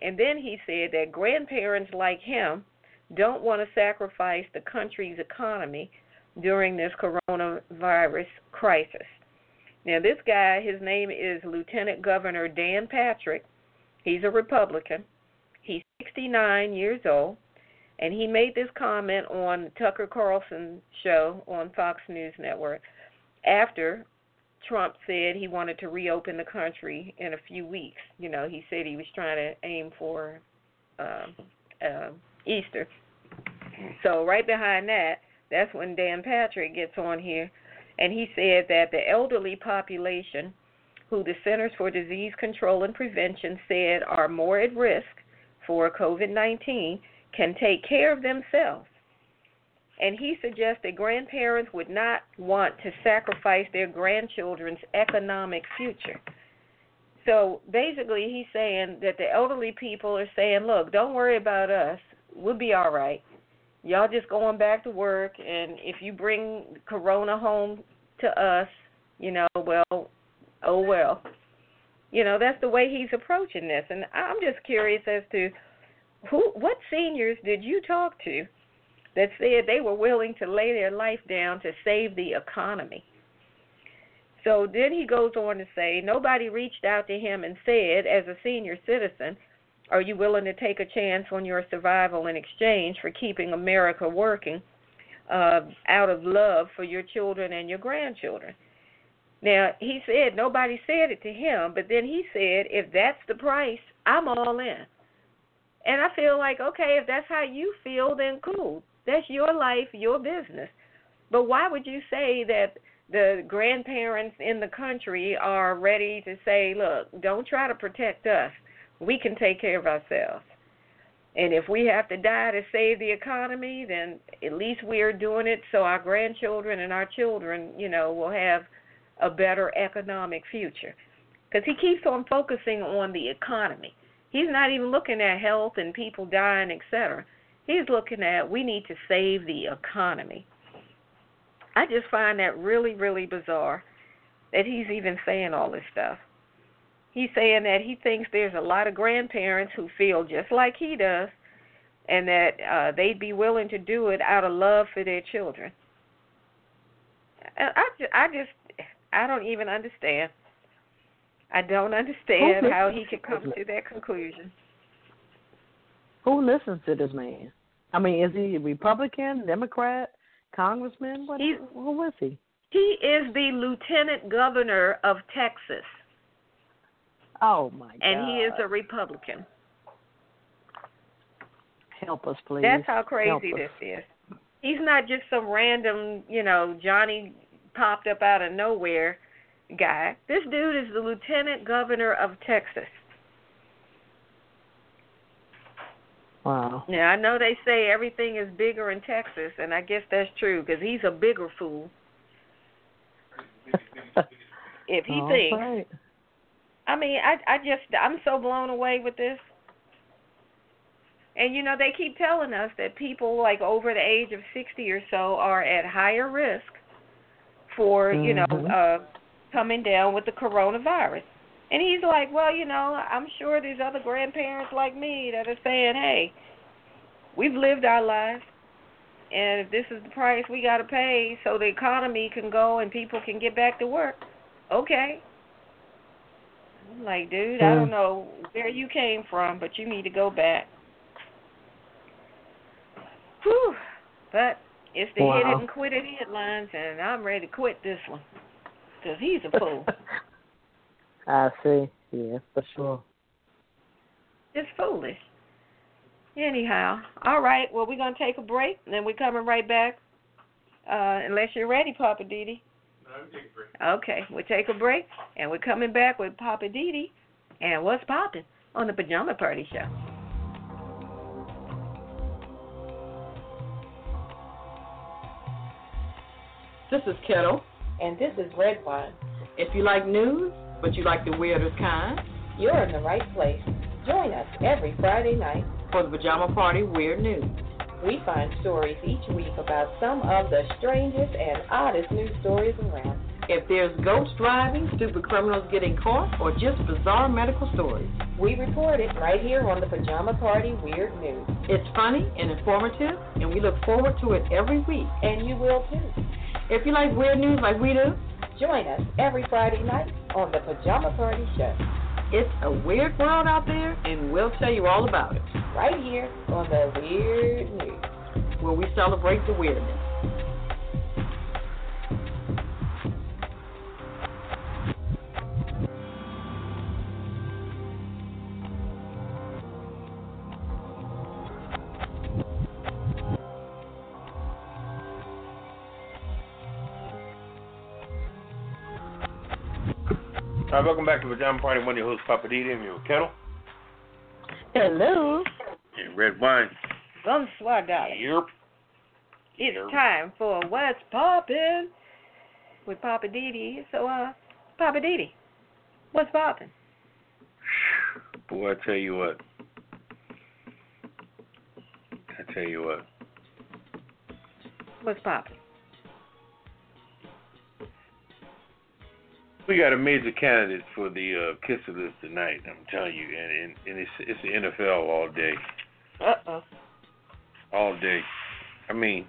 and then he said that grandparents like him don't want to sacrifice the country's economy during this coronavirus crisis. Now, this guy, his name is Lieutenant Governor Dan Patrick. He's a Republican. He's 69 years old, and he made this comment on Tucker Carlson's show on Fox News Network after Trump said he wanted to reopen the country in a few weeks. You know, he said he was trying to aim for uh, Easter. So right behind that, that's when Dan Patrick gets on here, and he said that the elderly population, who the Centers for Disease Control and Prevention said are more at risk for COVID 19, can take care of themselves. And he suggests that grandparents would not want to sacrifice their grandchildren's economic future. So basically, he's saying that the elderly people are saying, look, don't worry about us. We'll be all right. Y'all just going back to work, and if you bring Corona home to us, you know, well, oh well. You know, that's the way he's approaching this. And I'm just curious as to who what seniors did you talk to that said they were willing to lay their life down to save the economy. So then he goes on to say nobody reached out to him and said, as a senior citizen, are you willing to take a chance on your survival in exchange for keeping America working uh, out of love for your children and your grandchildren? Now, he said nobody said it to him, but then he said, if that's the price, I'm all in. And I feel like, okay, if that's how you feel, then cool. That's your life, your business. But why would you say that the grandparents in the country are ready to say, look, don't try to protect us. We can take care of ourselves. And if we have to die to save the economy, then at least we're doing it so our grandchildren and our children, you know, will have a better economic future. Because he keeps on focusing on the economy. He's not even looking at health and people dying, etc. He's looking at we need to save the economy. I just find that really, really bizarre that he's even saying all this stuff. He's saying that he thinks there's a lot of grandparents who feel just like he does and that uh, they'd be willing to do it out of love for their children. I, I, I just, I don't even understand. I don't understand how he could come to that conclusion. Who listens to this man? I mean, is he a Republican, Democrat, Congressman? What? He's- who is he? He is the lieutenant governor of Texas, Oh my God! and he is a Republican. help us, please. That's how crazy this is. He's not just some random, you know, Johnny popped up out of nowhere guy. This dude is the lieutenant governor of Texas. Wow. Now I know they say everything is bigger in Texas, and I guess that's true because he's a bigger fool (laughs) if he All thinks. right. I mean, I I just I'm so blown away with this. And you know, they keep telling us that people like over the age of 60 or so are at higher risk for, you know, Mhm. uh coming down with the coronavirus. And he's like, "Well, you know, I'm sure there's other grandparents like me that are saying, "Hey, we've lived our lives and if this is the price we got to pay so the economy can go and people can get back to work, okay. I'm like, dude, I don't Hmm. know where you came from, but you need to go back. Whew. But it's the hit it and quit it headlines, and I'm ready to quit this one because he's a fool. (laughs) I see. Yeah, for sure. it's foolish. Anyhow, all right. Well, we're gonna take a break, and then we're coming right back. Uh, unless you're ready, Papa Didi. Okay, we'll take a break, and we're coming back with Papa Didi and what's popping on the Pajama Party Show. This is Ketel. And this is Redwine. If you like news, but you like the weirdest kind, You're in the right place. Join us every Friday night. for the Pajama Party Weird News. We find stories each week about some of the strangest and oddest news stories around. If there's ghosts driving, stupid criminals getting caught, or just bizarre medical stories, We report it right here on the Pajama Party Weird News. it's funny and informative, and we look forward to it every week. And you will too. If you like weird news like we do, Join us every Friday night on the Pajama Party Show. it's a weird world out there, and we'll tell you all about it, Right here on the Weird News. where we celebrate the weirdness. Right, welcome back to Pajama Party. One of your hosts, Papa Didi. I'm your Ketel. Hello. And Redwine. Bonsoir, darling. Yep. It's time for What's Poppin' with Papa Didi. So, uh, Papa Didi, what's poppin'? Boy, I tell you what. I tell you what. What's poppin'? We got a major candidate for the uh, Kiss It list tonight. I'm telling you, and, and, and it's it's the NFL all day, Uh oh. all day. I mean,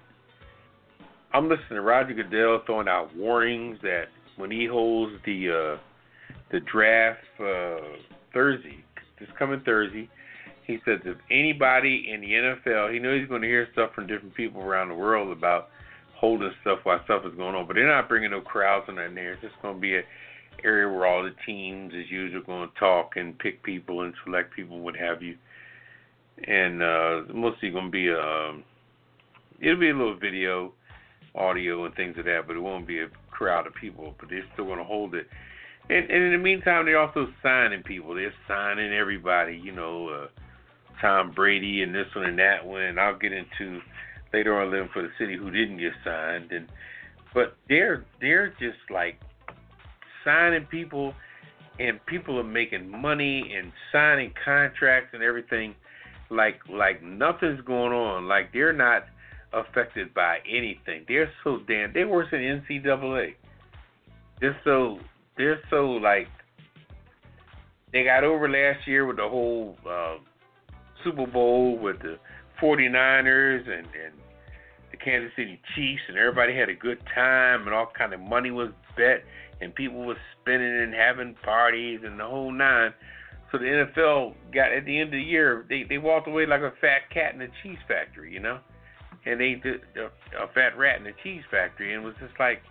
I'm listening to Roger Goodell throwing out warnings that when he holds the uh, the draft uh, Thursday, this coming Thursday, he says if anybody in the NFL, he knows he's going to hear stuff from different people around the world about holding stuff while stuff is going on, but they're not bringing no crowds in there. It's just going to be a area where all the teams, as usual, going to talk and pick people and select people, what have you. And uh, mostly going to be a, um, it'll be a little video, audio, and things of that, but it won't be a crowd of people. But they're still going to hold it. And, and in the meantime, they're also signing people. They're signing everybody. You know, uh, Tom Brady and this one and that one. And I'll get into later on living for the city who didn't get signed. And but they're they're just like signing people, and people are making money and signing contracts and everything, like like nothing's going on. Like they're not affected by anything. They're so damn. They're worse than NCAA. They're so they're so like they got over last year with the whole uh, Super Bowl with the 49ers and and the Kansas City Chiefs and everybody had a good time and all kind of money was bet and people were spending and having parties and the whole nine. So the NFL got at the end of the year they they walked away like a fat cat in a cheese factory, you know, and they did a, a fat rat in a cheese factory and it was just like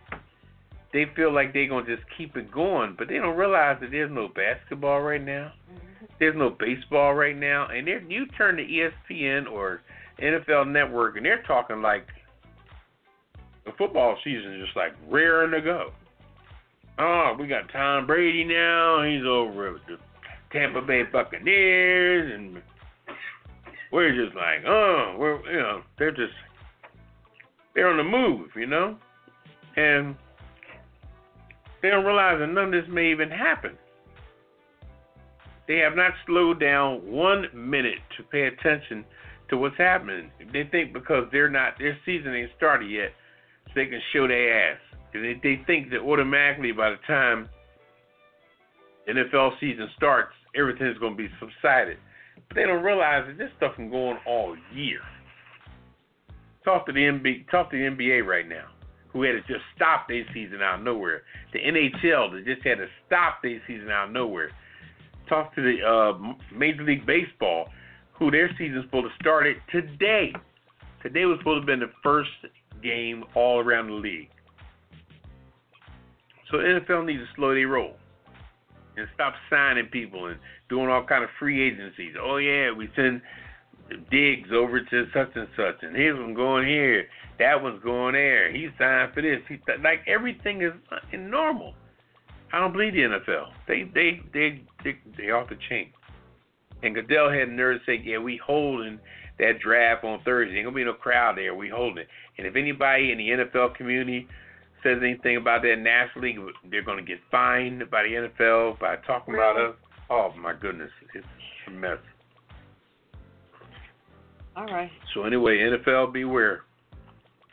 they feel like they're gonna just keep it going, but they don't realize that there's no basketball right now. Mm-hmm. There's no baseball right now, and they're, you turn to ESPN or NFL Network, and they're talking like the football season is just like raring to go. Oh, we got Tom Brady now. He's over with the Tampa Bay Buccaneers, and we're just like, oh, we're you know, they're just they're on the move, you know, and they don't realize that none of this may even happen. They have not slowed down one minute to pay attention to what's happening. They think because they're not their season ain't started yet, so they can show their ass. And they, they think that automatically by the time NFL season starts, everything's going to be subsided. But they don't realize that this stuff can go on all year. Talk to the NBA, talk to the NBA right now, who had to just stop their season out of nowhere. The NHL that just had to stop their season out of nowhere. Talk to the uh, Major League Baseball, who their season's supposed to start it today. Today was supposed to have been the first game all around the league. So NFL needs to slow their roll and stop signing people and doing all kind of free agencies. Oh yeah, we send digs over to such and such, and his one going here, that one's going there. He's signed for this. He's like everything is in normal. I don't believe the NFL. They they they they, they off the chain. And Goodell had nerve to say, "Yeah, we holding that draft on Thursday. Ain't gonna be no crowd there. We holding it. And if anybody in the NFL community says anything about that National League, they're gonna get fined by the NFL by talking Really? about us. Oh my goodness, it's a mess. All right. So anyway, NFL, beware.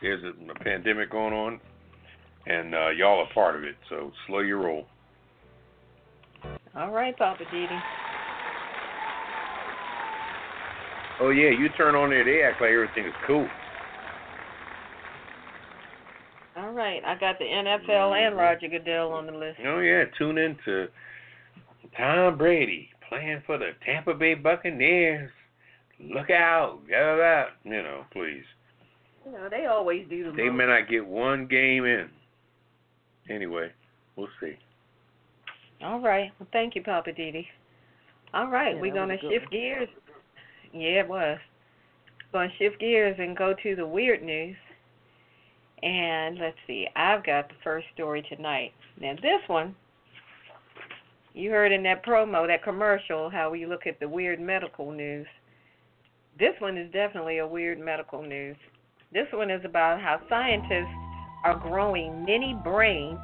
There's a, a pandemic going on, and uh, y'all are part of it. So slow your roll. All right, Papa Didi. Oh yeah, you turn on there, they act like everything is cool. All right. I got the NFL and mm-hmm. Roger Goodell on the list. Oh yeah, tune in to Tom Brady playing for the Tampa Bay Buccaneers. Look out, get out. You know, please. You know, they always do the They most. may not get one game in. Anyway, we'll see. All right. Well, thank you, Papa Didi. All right, Yeah, we're gonna was a good shift gears. Yeah, it was. Gonna shift gears and go to the weird news. And let's see, I've got the first story tonight. Now this one, you heard in that promo, that commercial, how we look at the weird medical news. This one is definitely a weird medical news. This one is about how scientists are growing mini brains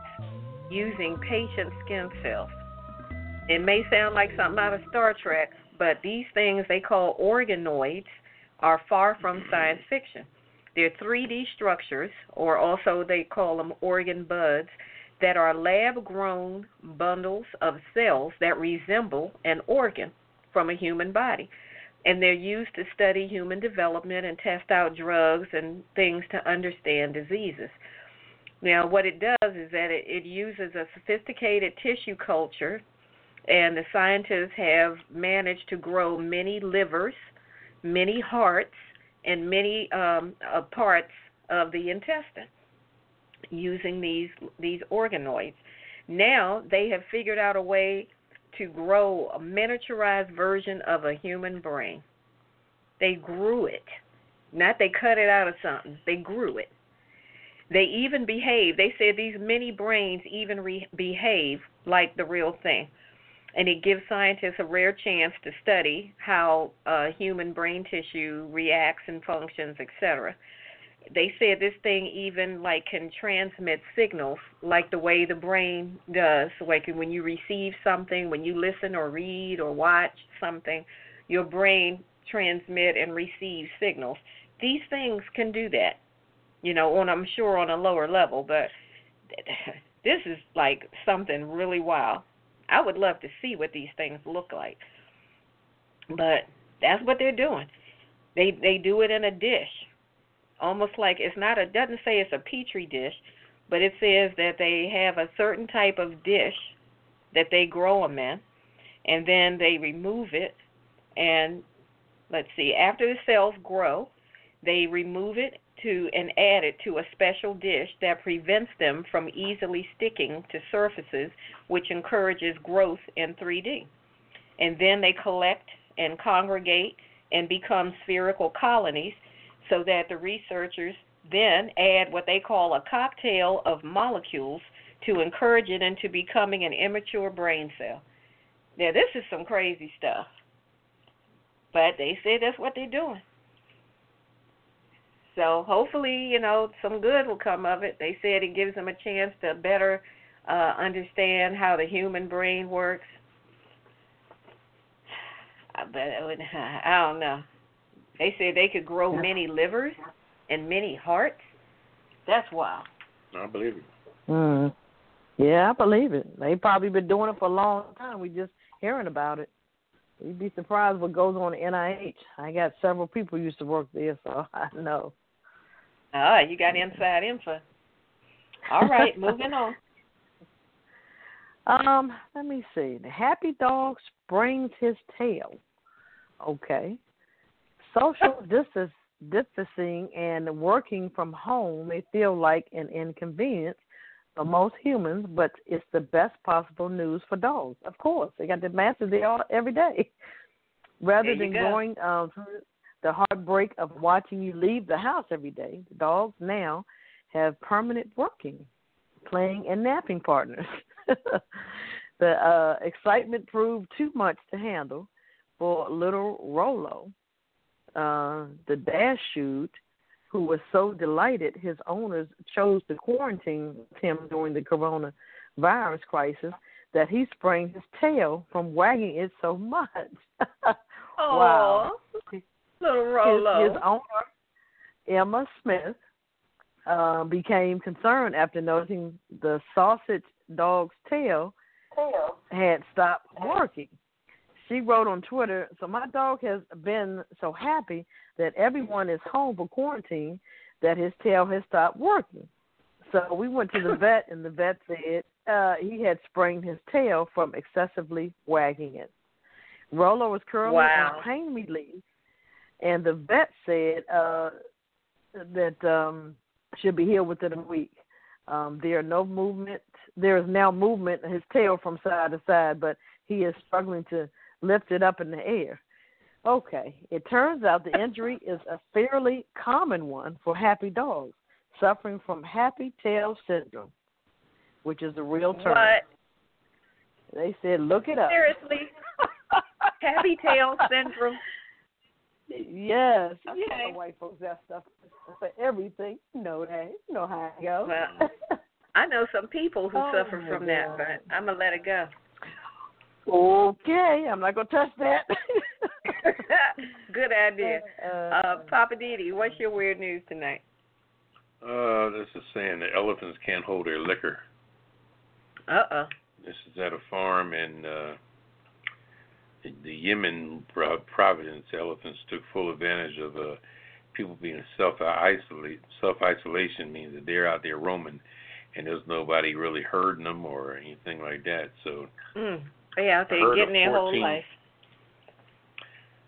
using patient skin cells. It may sound like something out of Star Trek, but these things they call organoids are far from science fiction. They're 3D structures, or also they call them organ buds, that are lab grown bundles of cells that resemble an organ from a human body. And they're used to study human development and test out drugs and things to understand diseases. Now, what it does is that it, it uses a sophisticated tissue culture, and the scientists have managed to grow many livers, many hearts, and many um, uh, parts of the intestine using these these organoids. Now they have figured out a way to grow a miniaturized version of a human brain. They grew it. Not they cut it out of something. They grew it. They even behave. They said these mini brains even re- behave like the real thing. And it gives scientists a rare chance to study how uh, human brain tissue reacts and functions, etc. They said this thing even like can transmit signals like the way the brain does. Like when you receive something, when you listen or read or watch something, your brain transmit and receive signals. These things can do that. You know, on I'm sure on a lower level, but (laughs) this is like something really wild. I would love to see what these things look like. But that's what they're doing. They they do it in a dish. Almost like it's not a doesn't say it's a petri dish, but it says that they have a certain type of dish that they grow them in and then they remove it and let's see, after the cells grow, they remove it to and add it to a special dish that prevents them from easily sticking to surfaces, which encourages growth in 3D. And then they collect and congregate and become spherical colonies so that the researchers then add what they call a cocktail of molecules to encourage it into becoming an immature brain cell. Now, this is some crazy stuff. But they say that's what they're doing. So hopefully, you know, some good will come of it. They said it gives them a chance to better uh, understand how the human brain works. I bet it would, (laughs) I don't know. They said they could grow many livers and many hearts. That's wild. I believe it. Mm. Yeah, I believe it. They probably been doing it for a long time. We just hearing about it. You'd be surprised what goes on at NIH. I got several people used to work there, so (laughs) I know. Ah, you got inside info. All right, (laughs) moving on. Um, let me see. The happy dog springs his tail. Okay. Social (laughs) distance, distancing and working from home may feel like an inconvenience for most humans, but it's the best possible news for dogs. Of course, they got the masses there all every day. (laughs) Rather than go. going um, through, the heartbreak of watching you leave the house every day. The dogs now have permanent working, playing, and napping partners. (laughs) the uh, excitement proved too much to handle for little Rolo, uh, the dash shoot, who was so delighted his owners chose to quarantine him during the coronavirus crisis that he sprained his tail from wagging it so much. (laughs) wow. Little Rolo. His, his owner, Emma Smith, uh, became concerned after noticing the sausage dog's tail had stopped working. She wrote on Twitter, So my dog has been so happy that everyone is home for quarantine that his tail has stopped working. So we went to the (laughs) vet, and the vet said uh, he had sprained his tail from excessively wagging it. Rolo was currently wow. on pain relief, and the vet said uh, that um, should be healed within a week. Um, there are no movement. There is now movement in his tail from side to side, but he is struggling to lift it up in the air. Okay, it turns out the injury is a fairly common one for happy dogs suffering from happy tail syndrome, which is a real term. What? They said, look it up. Seriously? (laughs) happy tail syndrome? Yes. Okay. You know, white folks that stuff for everything. You know that. You know how it goes. Well, (laughs) I know some people who Oh, suffer my from that, but I'm gonna let it go. okay, I'm not gonna touch that. (laughs) Good idea. (laughs) Uh, Uh, Papa Didi, what's your weird news tonight? Uh, this is saying that elephants can't hold their liquor. Uh oh. This is at a farm in uh, the- Yunnan pro- province. Elephants took full advantage of uh, people being self isolate. Self isolation means that they're out there roaming, and there's nobody really herding them or anything like that. So Mm. They out I there heard getting their whole life.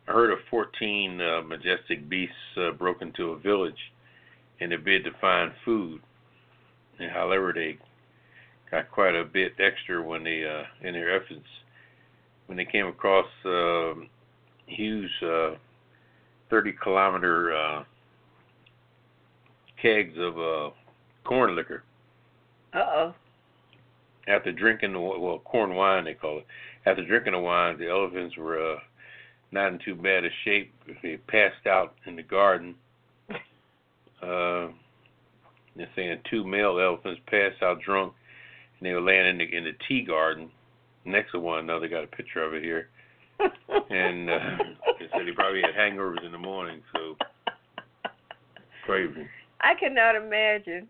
I heard of 14 uh, majestic beasts uh, broke into a village in a bid to find food. And however, they got quite a bit extra when they, uh, in their efforts, when they came across um huge uh, 30 kilometer uh, kegs of uh, corn liquor. Uh oh. After drinking the well corn wine they call it. After drinking the wine, the elephants were uh, not in too bad a shape. They passed out in the garden. (laughs) Uh, they're saying two male elephants passed out drunk, and they were laying in the in the tea garden next to one another. Got a picture of it here, (laughs) and uh, they said he probably had hangovers in the morning. So crazy. I cannot imagine.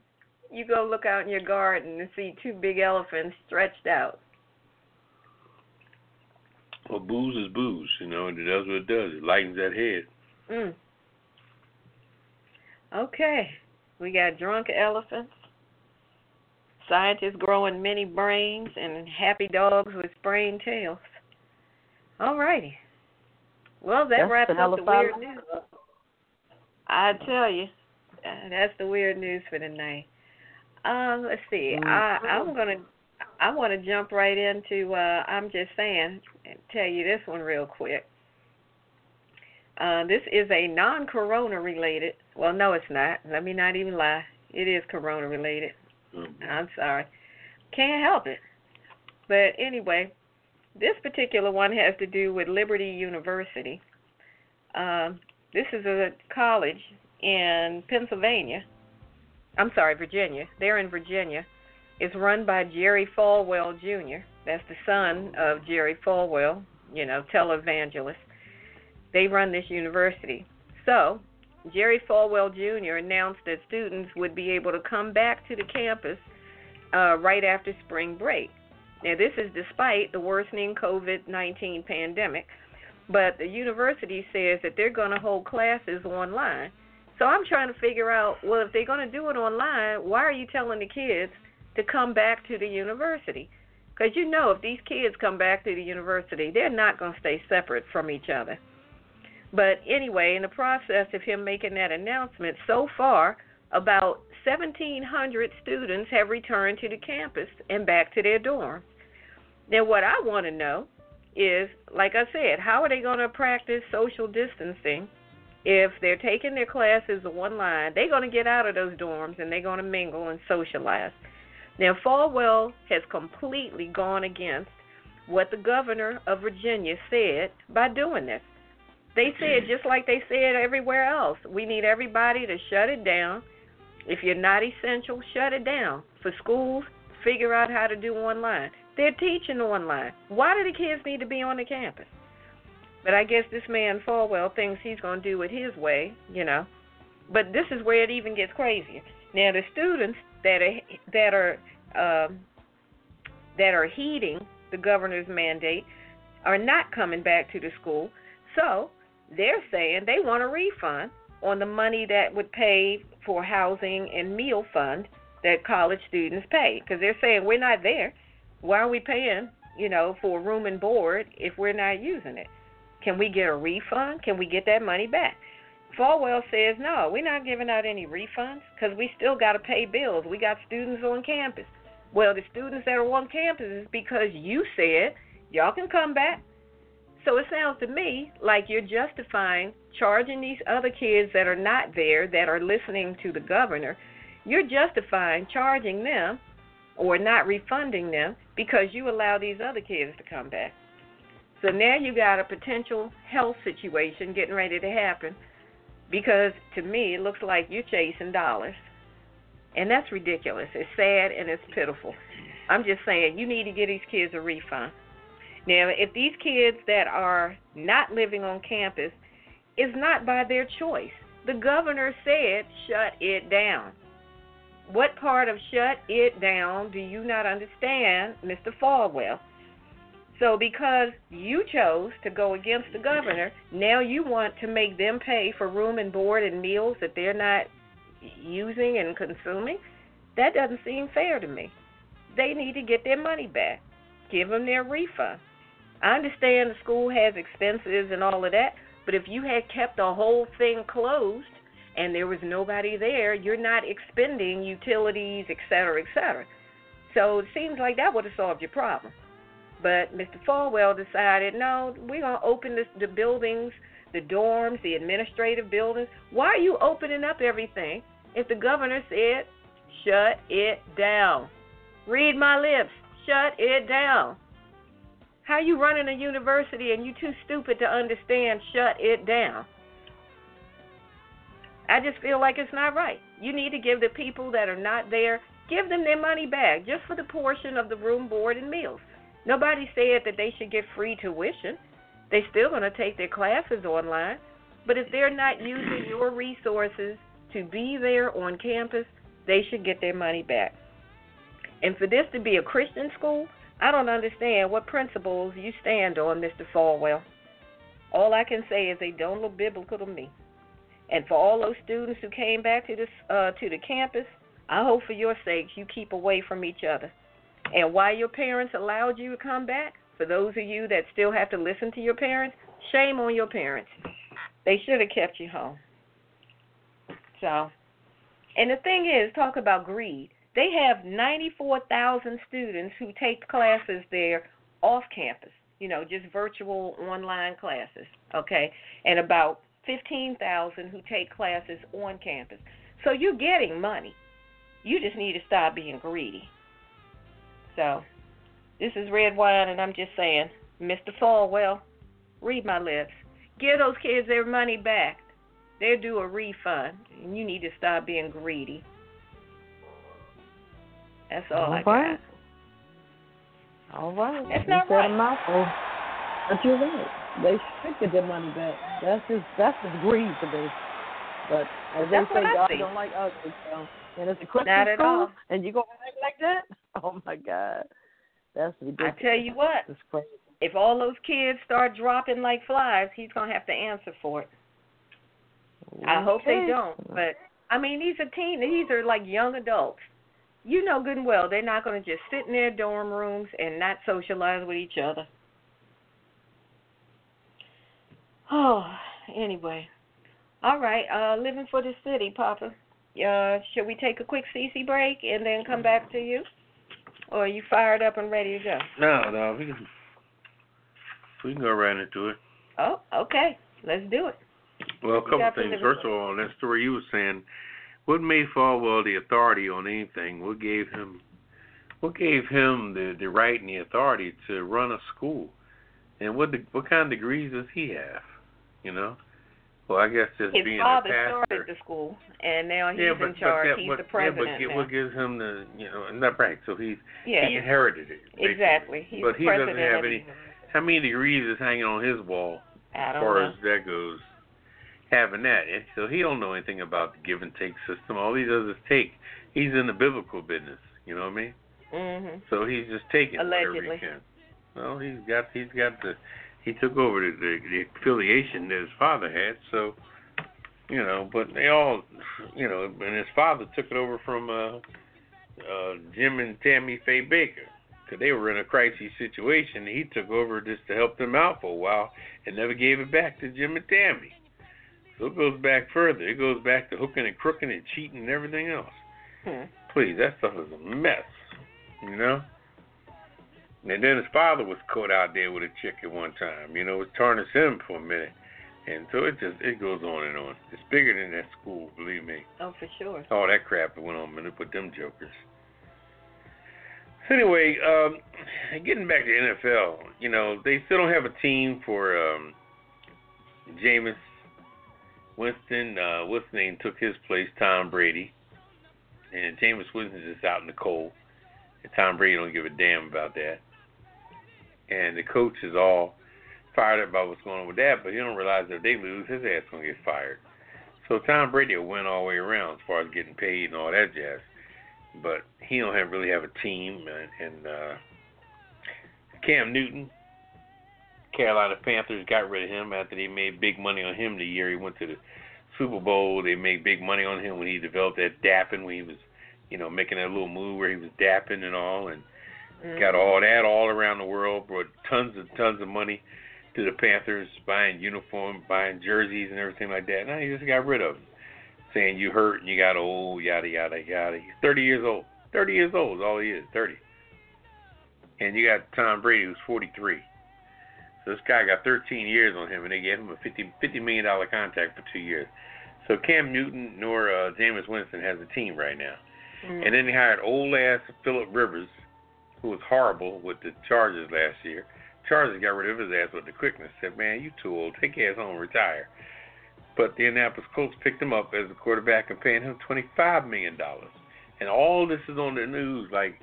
You go look out in your garden and see two big elephants stretched out. Well, booze is booze, you know, and it does what it does. It lightens that head. Mm. Okay. We got drunk elephants, scientists growing many brains, and happy dogs with sprained tails. All righty. Well, that That's wraps up the weird news. I tell you, uh, that's the weird news for tonight. Um, let's see. I I'm gonna I want to jump right into. Uh, I'm just saying, and tell you this one real quick. Uh, this is a non-corona related. Well, no, it's not. Let me not even lie. It is corona related. Um, I'm sorry. Can't help it. But anyway, this particular one has to do with Liberty University. Um, this is a college in Pennsylvania. I'm sorry, Virginia. They're in Virginia. It's run by Jerry Falwell Jr. That's the son of Jerry Falwell, you know, televangelist. They run this university. So, Jerry Falwell Jr. announced that students would be able to come back to the campus uh, right after spring break. Now, this is despite the worsening COVID 19 pandemic, but the university says that they're going to hold classes online. So I'm trying to figure out well, if they're going to do it online, why are you telling the kids to come back to the university? Because you know, if these kids come back to the university, they're not going to stay separate from each other. But anyway, in the process of him making that announcement, so far, about 1,700 students have returned to the campus and back to their dorms. Now, what I want to know is, like I said, how are they going to practice social distancing if they're taking their classes online, they're going to get out of those dorms and they're going to mingle and socialize. Now, Falwell has completely gone against what the governor of Virginia said by doing this. They said, just like they said everywhere else, we need everybody to shut it down. If you're not essential, shut it down. For schools, figure out how to do online. They're teaching online. Why do the kids need to be on the campus? But I guess this man Falwell thinks he's going to do it his way, you know. But this is where it even gets crazier. Now the students that are that are um, that are heeding the governor's mandate are not coming back to the school, so they're saying they want a refund on the money that would pay for housing and meal fund that college students pay because they're saying we're not there. Why are we paying, you know, for room and board if we're not using it? Can we get a refund? Can we get that money back? Falwell says no, we're not giving out any refunds because we still got to pay bills. We got students on campus. Well, the students that are on campus is because you said y'all can come back. So it sounds to me like you're justifying charging these other kids that are not there, that are listening to the governor, you're justifying charging them or not refunding them because you allow these other kids to come back. So now you got a potential health situation getting ready to happen because to me it looks like you're chasing dollars. And that's ridiculous. It's sad and it's pitiful. I'm just saying you need to give these kids a refund. Now, if these kids that are not living on campus is not by their choice, the governor said shut it down. What part of shut it down do you not understand, Mr. Falwell? So, because you chose to go against the governor, now you want to make them pay for room and board and meals that they're not using and consuming? That doesn't seem fair to me. They need to get their money back. Give them their refund. I understand the school has expenses and all of that, but if you had kept the whole thing closed and there was nobody there, you're not expending utilities, et cetera, et cetera. So it seems like that would have solved your problem. But Mr. Falwell decided, no, we're going to open this, the buildings, the dorms, the administrative buildings. Why are you opening up everything if the governor said, shut it down? Read my lips. Shut it down. How you running a university and you too stupid to understand shut it down? I just feel like it's not right. You need to give the people that are not there, give them their money back just for the portion of the room, board, and meals. Nobody said that they should get free tuition. They're still going to take their classes online. But if they're not using your resources to be there on campus, they should get their money back. And for this to be a Christian school, I don't understand what principles you stand on, Mr. Falwell. All I can say is they don't look biblical to me. And for all those students who came back to this uh, to the campus, I hope for your sakes you keep away from each other. And why your parents allowed you to come back, for those of you that still have to listen to your parents, shame on your parents. They should have kept you home. So, and the thing is, talk about greed. They have 94,000 students who take classes there off campus, you know, just virtual online classes, okay? And about 15,000 who take classes on campus. So you're getting money. You just need to stop being greedy. So, this is Redwine, and I'm just saying, Mr. Falwell, read my lips. Give those kids their money back. They're due a refund, and you need to stop being greedy. That's all, All I right. got. All right. That's You not right. a mouthful. But you're right. They should get their money back. That's just that's just greed to me. But as That's they say, God think. don't like ugly. So, and it's a Christian Not at school, all. and you gonna act like that? (laughs) Oh my God, that's ridiculous. I tell you what, it's crazy. if all those kids start dropping like flies, he's gonna have to answer for it. I hope they don't. But I mean, these are teen. These are like young adults. You know good and well they're not going to just sit in their dorm rooms and not socialize with each other. Oh, anyway. All right. Uh, living for the city, Papa. Uh, should we take a quick CC break and then come back to you, or are you fired up and ready to go? No, no, we can we can go right into it. Oh, okay. Let's do it. Well, a couple things. First of all, on that story you were saying, what made Falwell the authority on anything? What gave him, what gave him the the right and the authority to run a school? And what the, what kind of degrees does he have? You know. Well, I guess just His being father a pastor. started the school, and now he's yeah, but, in charge. but that, he's what, the president yeah, but now. what gives him the you know not right? So he's yeah, he inherited it. basically. exactly. He's but he doesn't have any. How many degrees is hanging on his wall I as far know. as that goes? Having that, and so he don't know anything about the give and take system. All he does is take. He's in the biblical business. You know what I mean? Mhm. So he's just taking whatever he can. Well, he's got he's got the he took over the, the the affiliation that his father had. So you know, but they all you know, and his father took it over from uh uh Jim and Tammy Faye Bakker. Cause they were in a crisis situation. He took over just to help them out for a while, and never gave it back to Jim and Tammy. So it goes back further. It goes back to hooking and crooking and cheating and everything else. Hmm. Please, that stuff is a mess. You know? And then his father was caught out there with a chick at one time. You know, it tarnished him for a minute. And so it just it goes on and on. It's bigger than that school, believe me. Oh, for sure. All that crap that went on with them jokers. So anyway, um, getting back to NFL, you know, they still don't have a team for um, Jameis Winston. Uh, what's name took his place, Tom Brady, and Jameis Winston's just out in the cold. And Tom Brady don't give a damn about that. And the coach is all fired up about what's going on with that, but he don't realize that if they lose, his ass gonna get fired. So Tom Brady will win all the way around as far as getting paid and all that jazz. But he don't have really have a team and, and uh Cam Newton, Carolina Panthers got rid of him after they made big money on him the year he went to the Super Bowl. They made big money on him when he developed that dapping when he was, you know, making that little move where he was dapping and all and Mhm. got all that all around the world, brought tons and tons of money to the Panthers, buying uniforms, buying jerseys and everything like that. Now he just got rid of him, saying you hurt and you got old, yada yada yada. He's 30 years old. 30 years old is all he is, 30. And you got Tom Brady who's 43. So this guy got 13 years on him, and they gave him a 50 50 million dollar contract for two years. So Cam Newton nor uh, Jameis Winston has a team right now. Mhm. And then they hired old ass Philip Rivers, who was horrible with the Chargers last year. Chargers got rid of his ass with the quickness. Said, "Man, you too old. Take your ass home, and retire." But the Indianapolis Colts picked him up as a quarterback and paying him twenty-five million dollars. And all this is on the news, like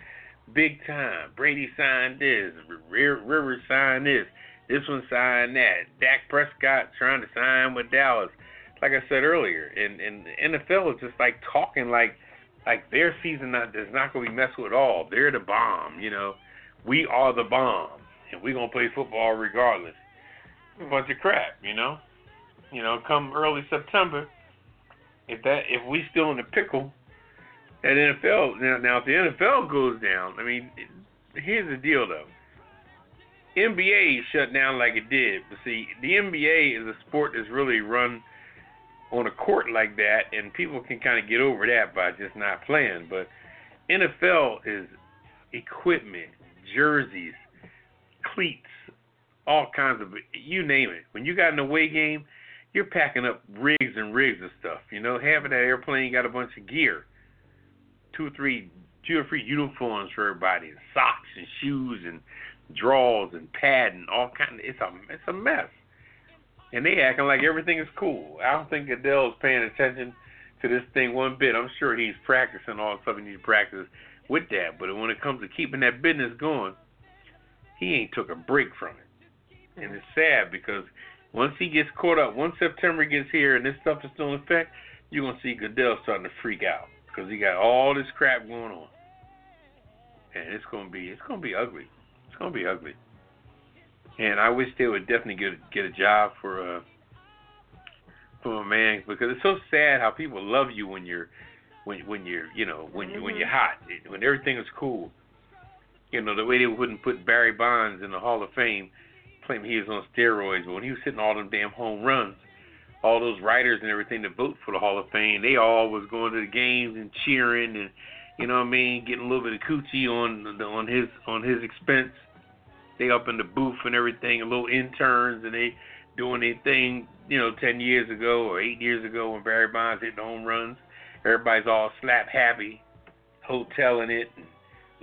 big time. Brady signed this. Rivers signed this. This one signed that. Dak Prescott trying to sign with Dallas. Like I said earlier, and and the NFL is just like talking like like their season not is not going to be messed with at all. They're the bomb, you know. We are the bomb, and we're gonna play football regardless. A bunch of crap, you know. You know, come early September, if that if we still in the pickle, that NFL now now if the NFL goes down, I mean, here's the deal though. NBA shut down like it did, but see, the NBA is a sport that's really run on a court like that, and people can kind of get over that by just not playing. But NFL is equipment, jerseys, cleats, all kinds of you name it. When you got an away game, you're packing up rigs and rigs of stuff. You know, half of that airplane got a bunch of gear, two or three, two or three uniforms for everybody, and socks and shoes and drawers and padding, all kind. Of, it's a it's a mess and they acting like everything is cool. I don't think Goodell's paying attention to this thing one bit. I'm sure he's practicing all the stuff he needs to practice with that, but when it comes to keeping that business going, he ain't took a break from it. And it's sad because once he gets caught up, once September gets here and this stuff is still in effect, you're gonna see Goodell starting to freak out because he got all this crap going on, and it's gonna be it's gonna be ugly. Gonna be ugly. And I wish they would definitely get get a job for uh for a man because it's so sad how people love you when you're when when you're you know when you when you're hot when everything is cool. You know the way they wouldn't put Barry Bonds in the Hall of Fame, claiming he was on steroids, but when he was hitting all them damn home runs, all those writers and everything that vote for the Hall of Fame, they all was going to the games and cheering and you know what I mean, getting a little bit of coochie on on his on his expense they up in the booth and everything, and little interns, and they doing their thing, you know, ten years ago or eight years ago when Barry Bonds hit the home runs. Everybody's all slap happy, hoteling it, and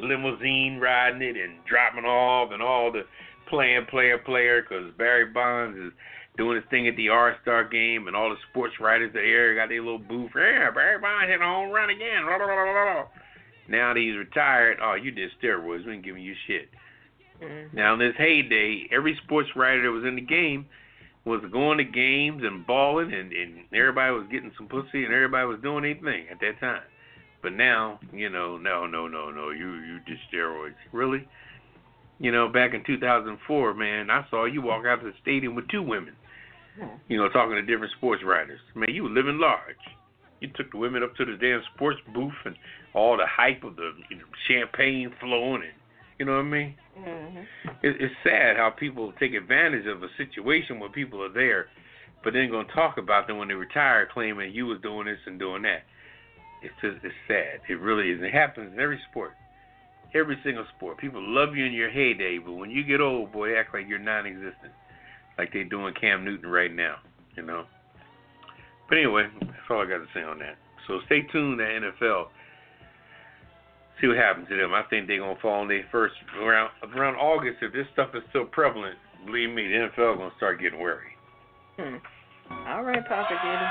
limousine riding it, and dropping off, and all the playing player player because Barry Bonds is doing his thing at the All Star game, and all the sports writers the there got their little booth. Yeah, Barry Bonds hit a home run again. Now that he's retired, oh, you did steroids. We ain't giving you shit. Mhm. Now in this heyday, every sports writer that was in the game was going to games and balling, and and everybody was getting some pussy, and everybody was doing anything at that time. But now, you know, no, no, no, no, you you did steroids, really? You know, back in 2004, man, I saw you walk out of the stadium with two women. You know, talking to different sports writers. Man, you were living large. You took the women up to the damn sports booth and all the hype of the you know, champagne flowing, and you know what I mean. Mhm. It, it's sad how people take advantage of a situation where people are there, but then gonna talk about them when they retire, claiming you was doing this and doing that. It's just it's sad. It really is. It happens in every sport, every single sport. People love you in your heyday, but when you get old, boy, act like you're non-existent, like they doing Cam Newton right now. You know. But anyway, that's all I got to say on that. So stay tuned to NFL see what happens to them. I think they're gonna fall in their first around around August. If this stuff is still prevalent, believe me, the NFL is gonna start getting worried. Hmm. All right, Papa Didi.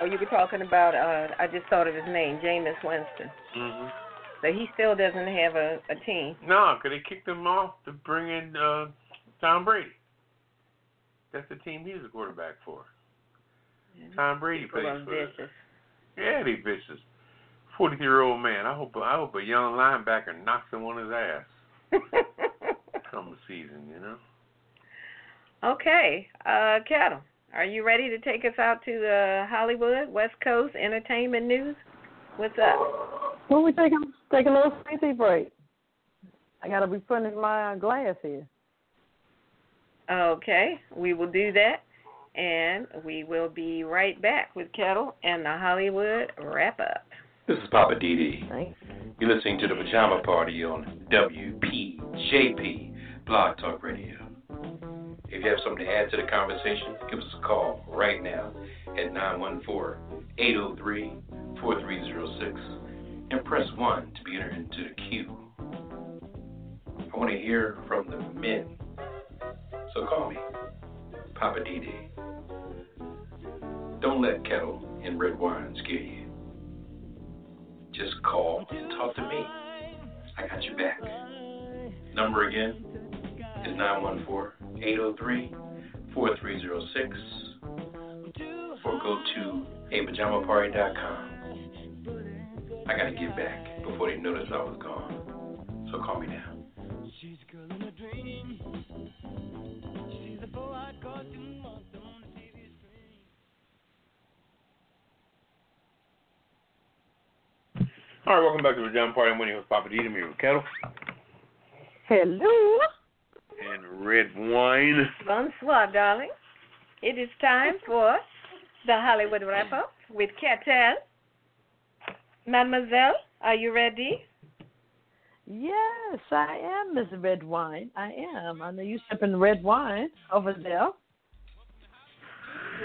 Oh, you were talking about, uh, I just thought of his name, Jameis Winston. Mm-hmm. So he still doesn't have a, a team. No, 'cause they kicked him off to bring in uh, Tom Brady. That's the team he's a quarterback for. Tom Brady People plays for. vicious. Yeah, they vicious. Forty-year-old man. I hope I hope a young linebacker knocks him on his ass (laughs) come the season. You know. okay, uh, Ketel, are you ready to take us out to the Hollywood West Coast entertainment news? What's up? Well, we take a take a little safety break. I gotta replenish my uh, glass here. Okay, we will do that. And we will be right back with Ketel and the Hollywood wrap up. This is Papa Didi. Thanks. You're listening to the Pajama Party on WPJP Blog Talk Radio. If you have something to add to the conversation, give us a call right now at 914-803-4306 and press 1 to be entered into the queue. I want to hear from the men, so call me, Papa Didi. Don't let Ketel and Redwine scare you. Just call and talk to me. I got your back. Number again is 914-803-4306 or go to apajamaparty.com. I gotta get back before they notice I was gone. So call me now. All right, welcome back to the John Party. I'm winning with Papa D. Me with Ketel Hello. and Redwine. Bonsoir, darling. It is time for the Hollywood wrap up with Ketel. Mademoiselle, are you ready? Yes, I am, Miss Redwine. I am. I know you sipping red wine over there.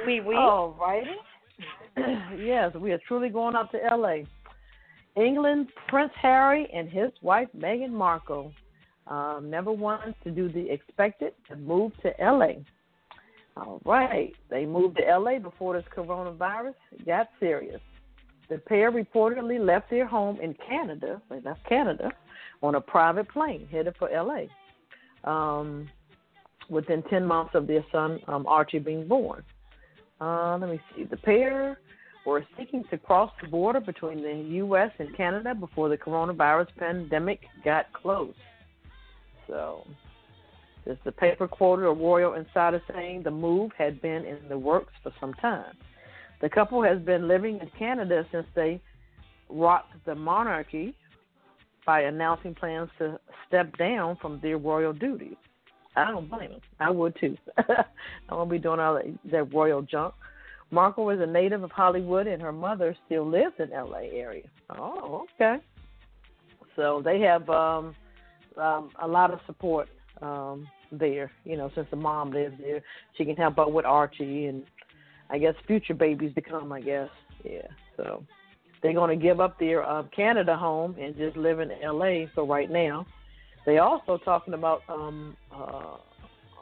Oui, oui. All righty. (clears throat) yes, we are truly going out to L.A. England, Prince Harry and his wife Meghan Markle um, never wanted to do the expected to move to L.A. All right, they moved to L.A. before this coronavirus got serious. The pair reportedly left their home in Canada. They left Canada on a private plane headed for L.A. Um, within 10 months of their son um, Archie being born. Uh, let me see. The pair were seeking to cross the border between the U.S. and Canada before the coronavirus pandemic got close. So, there's the paper quoted a royal insider saying the move had been in the works for some time. The couple has been living in Canada since they rocked the monarchy by announcing plans to step down from their royal duties. I don't blame them. I would too. (laughs) I won't be doing all that, that royal junk. Markle is a native of Hollywood, and her mother still lives in L.A. area. Oh, okay. So they have um, um, a lot of support um, there. You know, since the mom lives there, she can help out with Archie and I guess future babies to come. I guess, yeah. So they're going to give up their uh, Canada home and just live in L.A. for right now. They also talking about um, uh,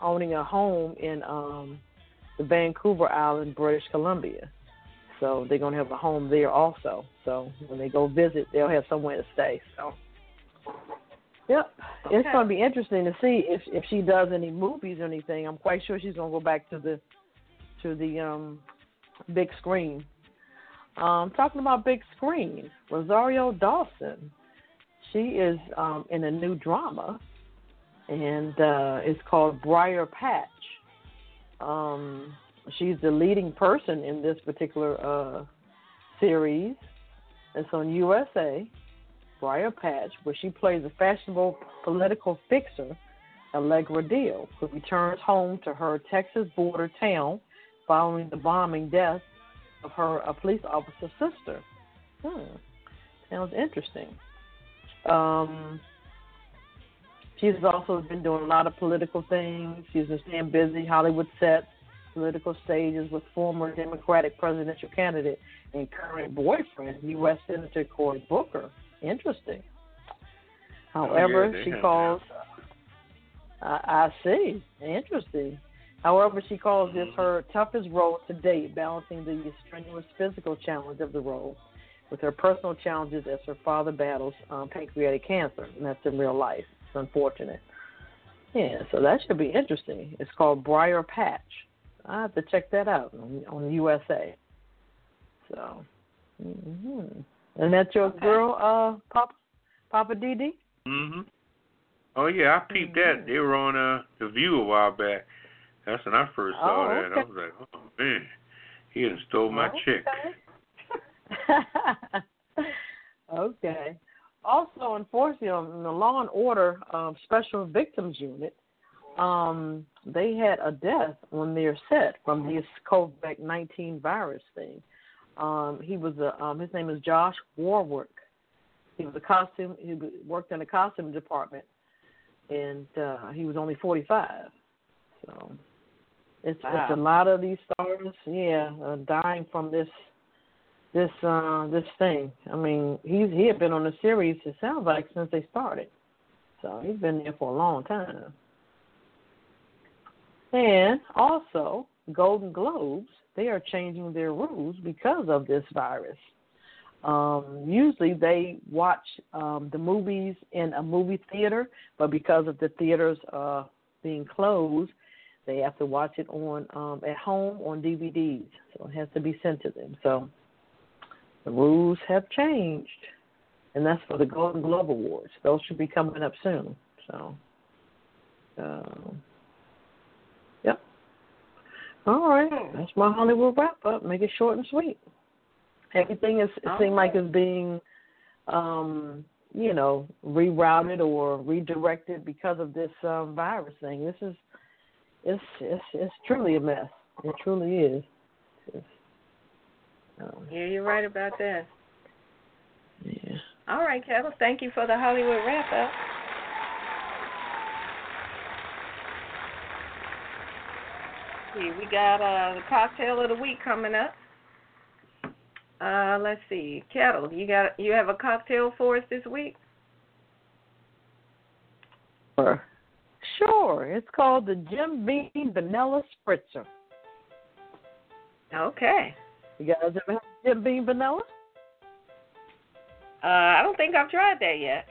owning a home in um, the Vancouver Island, British Columbia. So they're going to have a home there also. So when they go visit, they'll have somewhere to stay. So, yep, Okay. it's going to be interesting to see if if she does any movies or anything. I'm quite sure she's going to go back to the to the um big screen. Um, talking about big screen, Rosario Dawson. She is um, in a new drama, and uh, it's called Briar Patch. Um, she's the leading person in this particular uh, series. It's on USA, Briar Patch, where she plays a fashionable political fixer, Allegra Dill, who returns home to her Texas border town following the bombing death of her a police officer's sister. Hmm. Sounds interesting. Um, she's also been doing a lot of political things. She's been staying busy, Hollywood sets, political stages with former Democratic presidential candidate and current boyfriend, U.S. Senator Cory Booker. Interesting. However, Oh, they she calls. I, I see. Interesting. However, she calls this her toughest role to date, balancing the strenuous physical challenge of the role with her personal challenges as her father battles um, pancreatic cancer, and that's in real life. It's unfortunate. Yeah, so that should be interesting. It's called Briar Patch. I have to check that out on, on USA. So, hmm and that's your Okay. girl, uh, Papa, Papa Didi. Mhm. Oh yeah, I peeped that. They were on uh the View a while back. That's when I first saw Oh, that. I was like, oh man, he had stole my chick. okay. (laughs) (laughs) Also, unfortunately, on the Law and Order um, Special Victims Unit, um, they had a death on their set from this COVID nineteen virus thing. Um, he was a um, his name is Josh Warwick. He was a costume. He worked in the costume department, and uh, he was only forty five. So it's it's a lot of these stars, yeah, uh, dying from this this uh this thing. I mean, he's he had been on the series. It sounds like since they started, so he's been there for a long time. And also, Golden Globes they are changing their rules because of this virus. Um, usually they watch um, the movies in a movie theater, but because of the theaters uh, being closed, they have to watch it on um, at home on DVDs. So it has to be sent to them. So the rules have changed, and that's for the Golden Globe Awards. Those should be coming up soon. So, um, yep. All right, that's my Hollywood wrap up. Make it short and sweet. Everything is it seems like is being, um, you know, rerouted or redirected because of this um, virus thing. This is, it's it's it's truly a mess. It truly is. It's, Yeah, you're right about that. yeah. All right, Ketel. Thank you for the Hollywood wrap up. See, we got uh, the cocktail of the week coming up. Uh, let's see, Ketel. You got you have a cocktail for us this week? Sure. Sure. It's called the Jim Beam Vanilla Spritzer. Okay. You guys ever had Jim Beam Vanilla? Uh, I don't think I've tried that yet.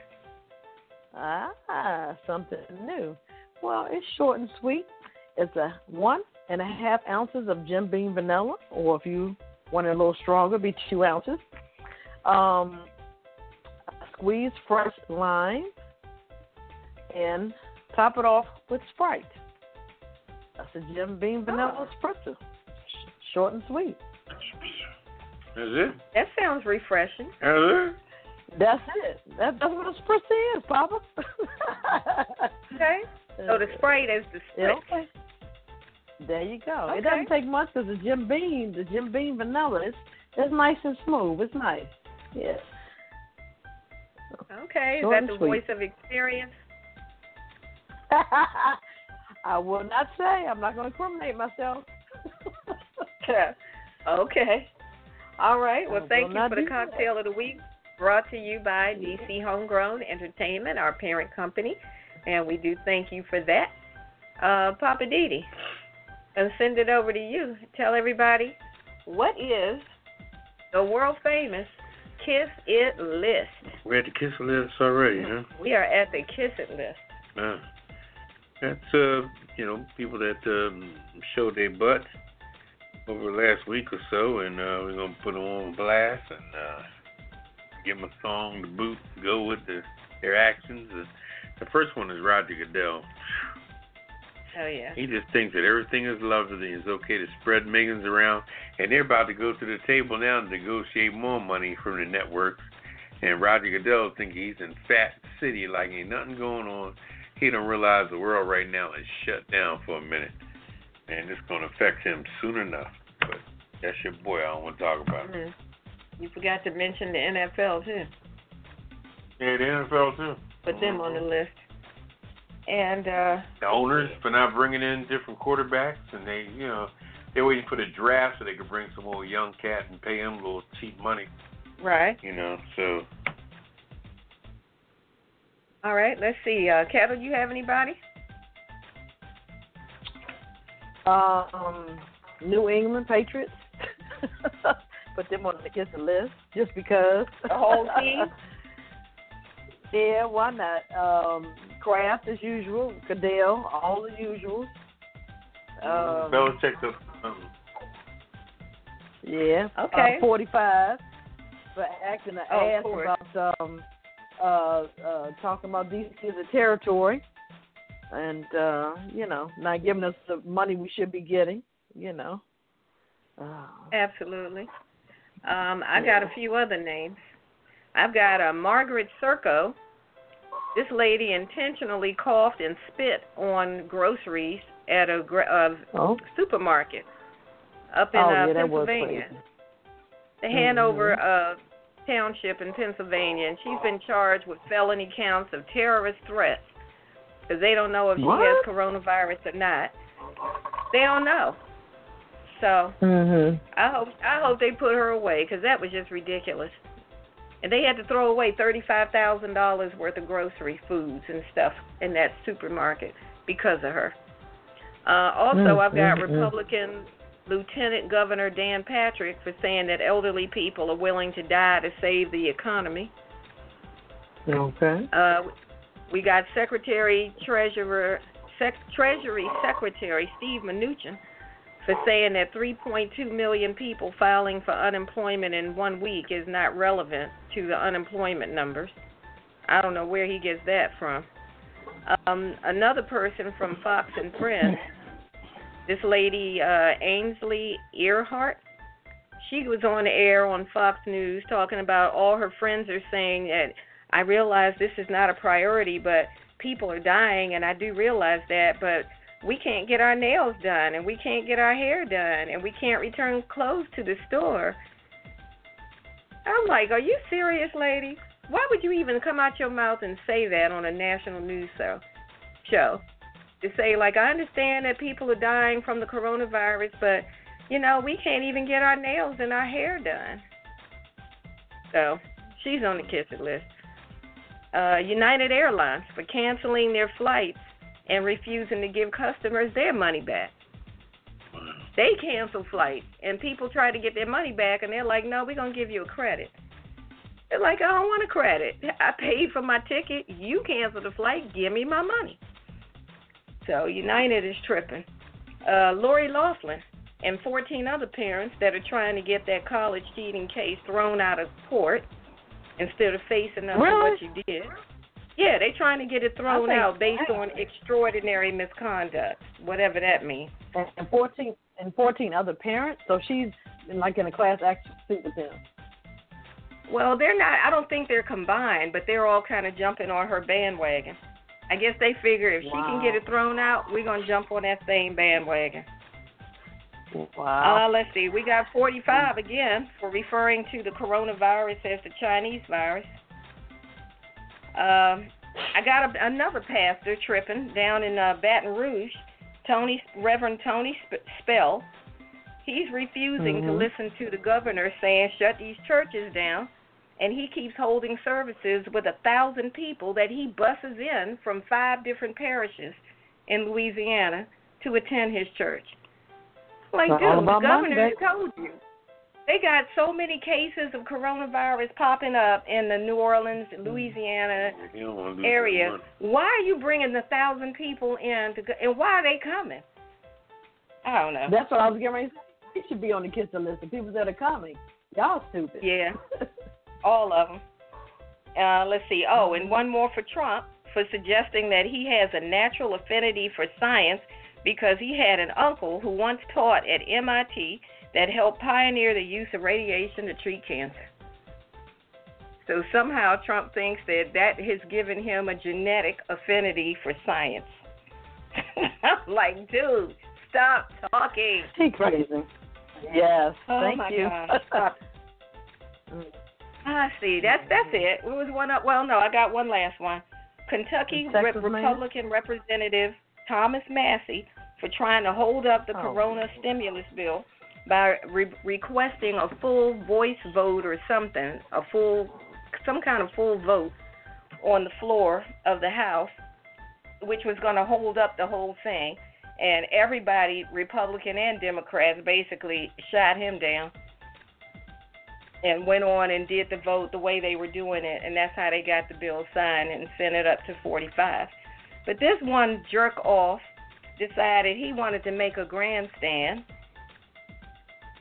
Ah, something new. Well, it's short and sweet. It's a one and a half ounces of Jim Beam vanilla, or if you want it a little stronger, be two ounces. Um, squeeze fresh lime, and top it off with Sprite. That's a Jim Beam vanilla spritzer. Sh- Short and sweet. Is it? That sounds refreshing. Is it? That's it. That, that's what a spritzer is, Papa. (laughs) Okay. So the Sprite is the Yeah, okay. There you go. Okay. It doesn't take much because the Jim Beam, the Jim Beam vanilla, it's, it's nice and smooth. It's nice. Yes. Okay. Is that the sweet. voice of experience? (laughs) I will not say. I'm not going to incriminate myself. (laughs) okay. All right. Well, thank you for the do that. cocktail of the week, brought to you by DC Homegrown Entertainment, our parent company, and we do thank you for that. Uh, Papa Didi, and send it over to you. Tell everybody what is the world famous Kiss It list. We're at the kiss It list already, huh? We are at the Kiss It list. Uh, that's uh, you know, people that um, showed their butts over the last week or so, and uh, we're gonna put them on blast and uh, give them a song to boot, go with the, their actions. Uh, the first one is Roger Goodell. Oh yeah. He just thinks that everything is lovely and it's okay to spread millions around. And they're about to go to the table now and negotiate more money from the networks. And Roger Goodell thinks he's in Fat City like ain't nothing going on. He don't realize the world right now is shut down for a minute. And it's going to affect him soon enough. But that's your boy. I don't want to talk about it. Mhm. You forgot to mention the NFL too. Yeah, the NFL too. Put them on the list. And uh The owners for not bringing in different quarterbacks, and they, you know, they're waiting for the draft so they could bring some old young cat and pay him a little cheap money. right. You know, so All right. Let's see. Uh, Ketel, you have anybody? Um, New England Patriots. (laughs) Put them on the kiss the list just because. The whole team? (laughs) yeah, why not? Um, Kraft as usual, Goodell, all the usuals. Um, Belichick the um, yeah. Okay. Uh, Forty-five for acting an Oh, ass course. about um, uh, uh, talking about these kids a territory, and uh, you know, not giving us the money we should be getting. You know. Uh, Absolutely. Um, I got a few other names. I've got uh, Margaret Cirko. This lady intentionally coughed and spit on groceries at a uh, oh. supermarket up in oh uh, yeah, was Pennsylvania. the Hanover uh, Township in Pennsylvania, and she's been charged with felony counts of terrorist threats because they don't know if she has coronavirus or not. They don't know. So Mhm. I hope I hope they put her away because that was just ridiculous. And they had to throw away thirty-five thousand dollars worth of grocery foods and stuff in that supermarket because of her. Uh, also, Mm, I've got mm, mm. Republican Lieutenant Governor Dan Patrick for saying that elderly people are willing to die to save the economy. Okay. Uh, we got Secretary Treasurer Sec- Treasury Secretary Steve Mnuchin for saying that 3.2 million people filing for unemployment in one week is not relevant to the unemployment numbers. I don't know where he gets that from. Um, another person from Fox and Friends, this lady uh, Ainsley Earhardt, she was on air on Fox News talking about all her friends are saying that I realize this is not a priority, but people are dying, and I do realize that, but we can't get our nails done, and we can't get our hair done, and we can't return clothes to the store. I'm like, are you serious, lady? Why would you even come out your mouth and say that on a national news show? To say like, I understand that people are dying from the coronavirus, but you know we can't even get our nails and our hair done. So she's on the kiss it list. Uh, United Airlines for canceling their flights and refusing to give customers their money back. They cancel flights, and people try to get their money back, and they're like, "No, we're gonna give you a credit." They're like, "I don't want a credit. I paid for my ticket. You canceled the flight. Give me my money." So United is tripping. Uh, Lori Loughlin and 14 other parents that are trying to get that college cheating case thrown out of court instead of facing up to Really? what you did. Yeah, they're trying to get it thrown out based on extraordinary misconduct, whatever that means. And fourteen and fourteen other parents. So she's in, like in a class action suit with them. Well, they're not. I don't think they're combined, but they're all kind of jumping on her bandwagon. I guess they figure if she can get it thrown out, we're gonna jump on that same bandwagon. Wow. Uh, let's see. We got 45 again for referring to the coronavirus as the Chinese virus. Um, I got a, another pastor tripping down in uh, Baton Rouge, Tony Reverend Tony Spell. He's refusing to Mhm. listen to the governor saying shut these churches down, and he keeps holding services with a thousand people that he buses in from five different parishes in Louisiana to attend his church. Like, dude, the governor money, told you. They got so many cases of coronavirus popping up in the New Orleans, Louisiana You don't want to lose area. Why are you bringing a thousand people in to go, and why are they coming? I don't know. That's what I was getting ready to say. He should be on the kiss list. The people that are coming. Y'all stupid. Yeah, (laughs) all of them. Uh, let's see. Oh, and one more for Trump for suggesting that he has a natural affinity for science because he had an uncle who once taught at MIT that helped pioneer the use of radiation to treat cancer. So somehow Trump thinks that that has given him a genetic affinity for science. (laughs) I'm like, dude, stop talking. He crazy. Yes. Oh thank my you. Stop. (laughs) I see. That's that's it. It was one up. Well, no, I got one last one. Kentucky Re- Republican Representative Thomas Massie for trying to hold up the Oh. Corona stimulus bill by re- requesting a full voice vote or something, a full, some kind of full vote on the floor of the House, which was going to hold up the whole thing. And everybody, Republican and Democrats, basically shot him down and went on and did the vote the way they were doing it, and that's how they got the bill signed and sent it up to 45. But this one jerk off decided he wanted to make a grandstand.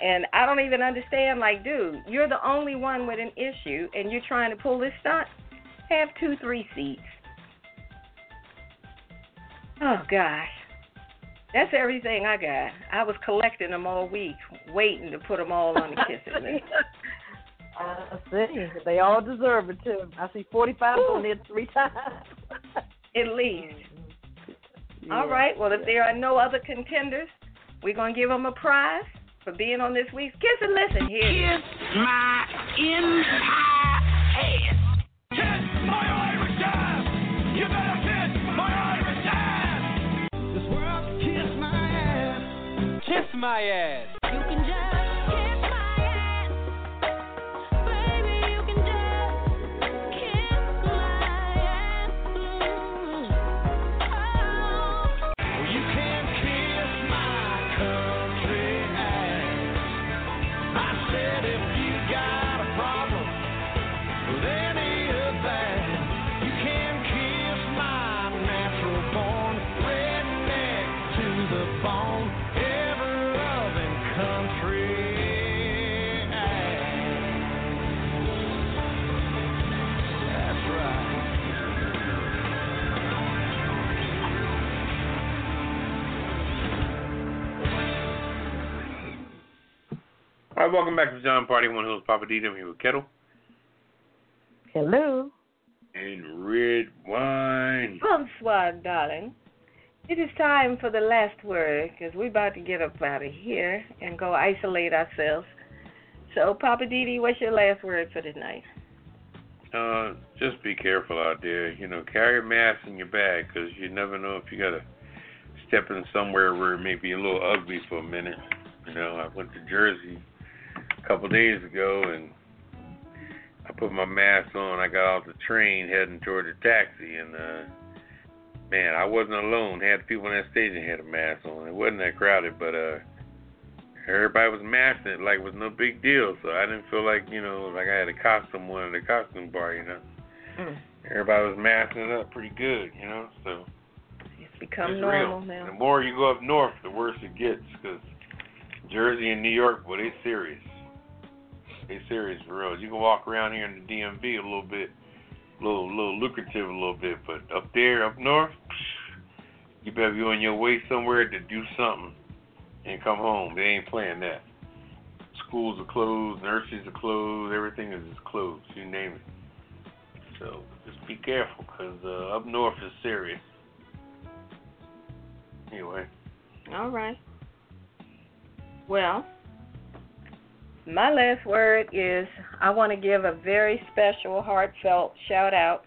And I don't even understand, like, dude, you're the only one with an issue, and you're trying to pull this stunt? Have two, three seats. Oh, gosh. That's everything I got. I was collecting them all week, waiting to put them all on the Kiss It list. (laughs) I see. They all deserve it too. I see 45 on there three times. At least. Yeah. All right. Well, if there are no other contenders, we're going to give them a prize for being on this week's Kiss and Listen. Here. Kiss my entire ass. Kiss my Irish ass. You better kiss my Irish ass. This world kiss my ass. Kiss my ass. You can just All right, welcome back to Pajama Party. One Hills Papa D. I'm here with Ketel Hello. and red wine. Bonsoir, darling. It is time for the last word because we're about to get up out of here and go isolate ourselves. So, Papa Didi, what's your last word for tonight? Uh, just be careful out there. You know, carry a mask in your bag because you never know if you gotta step in somewhere where it may be a little ugly for a minute. You know, I went to Jersey a couple days ago and I put my mask on. I got off the train heading toward the taxi and uh man, I wasn't alone. Had people in that station had a mask on. It wasn't that crowded, but uh everybody was masking it like it was no big deal. So I didn't feel like, you know, like I had a costume one at a costume bar, you know. Mm. Everybody was masking it up pretty good, you know. So It's become it's normal real. now. The more you go up north, the worse it gets. Because Jersey and New York, well, they serious. They serious for real. You can walk around here in the DMV a little bit, a little, little lucrative a little bit, but up there, up north, you better be on your way somewhere to do something and come home. They ain't playing that. Schools are closed, nurseries are closed, everything is just closed. You name it. So just be careful, cause uh, up north is serious. Anyway. All right. Well, my last word is I want to give a very special, heartfelt shout out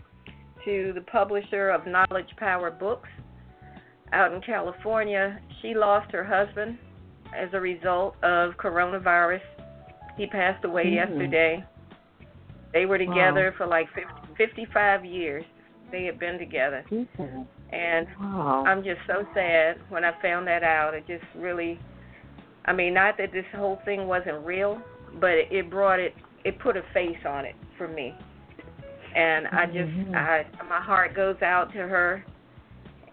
to the publisher of Knowledge Power Books out in California. She lost her husband as a result of coronavirus. He passed away Mhm. yesterday. They were together Wow. for like 50, 55 years. They had been together. And Wow. I'm just so sad when I found that out. It just really, I mean, not that this whole thing wasn't real, but it, it brought it, it put a face on it for me. And I just, Mhm. I, my heart goes out to her,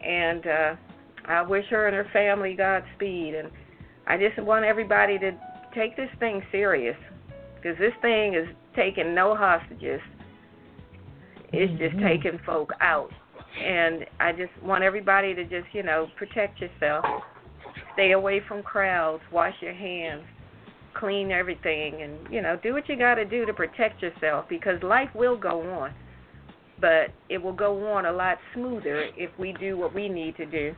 and uh, I wish her and her family Godspeed. And I just want everybody to take this thing serious, because this thing is taking no hostages. It's just Mhm. taking folk out and I just want everybody to just, you know, protect yourself. Stay away from crowds, wash your hands, clean everything and, you know, do what you got to do to protect yourself because life will go on. But it will go on a lot smoother if we do what we need to do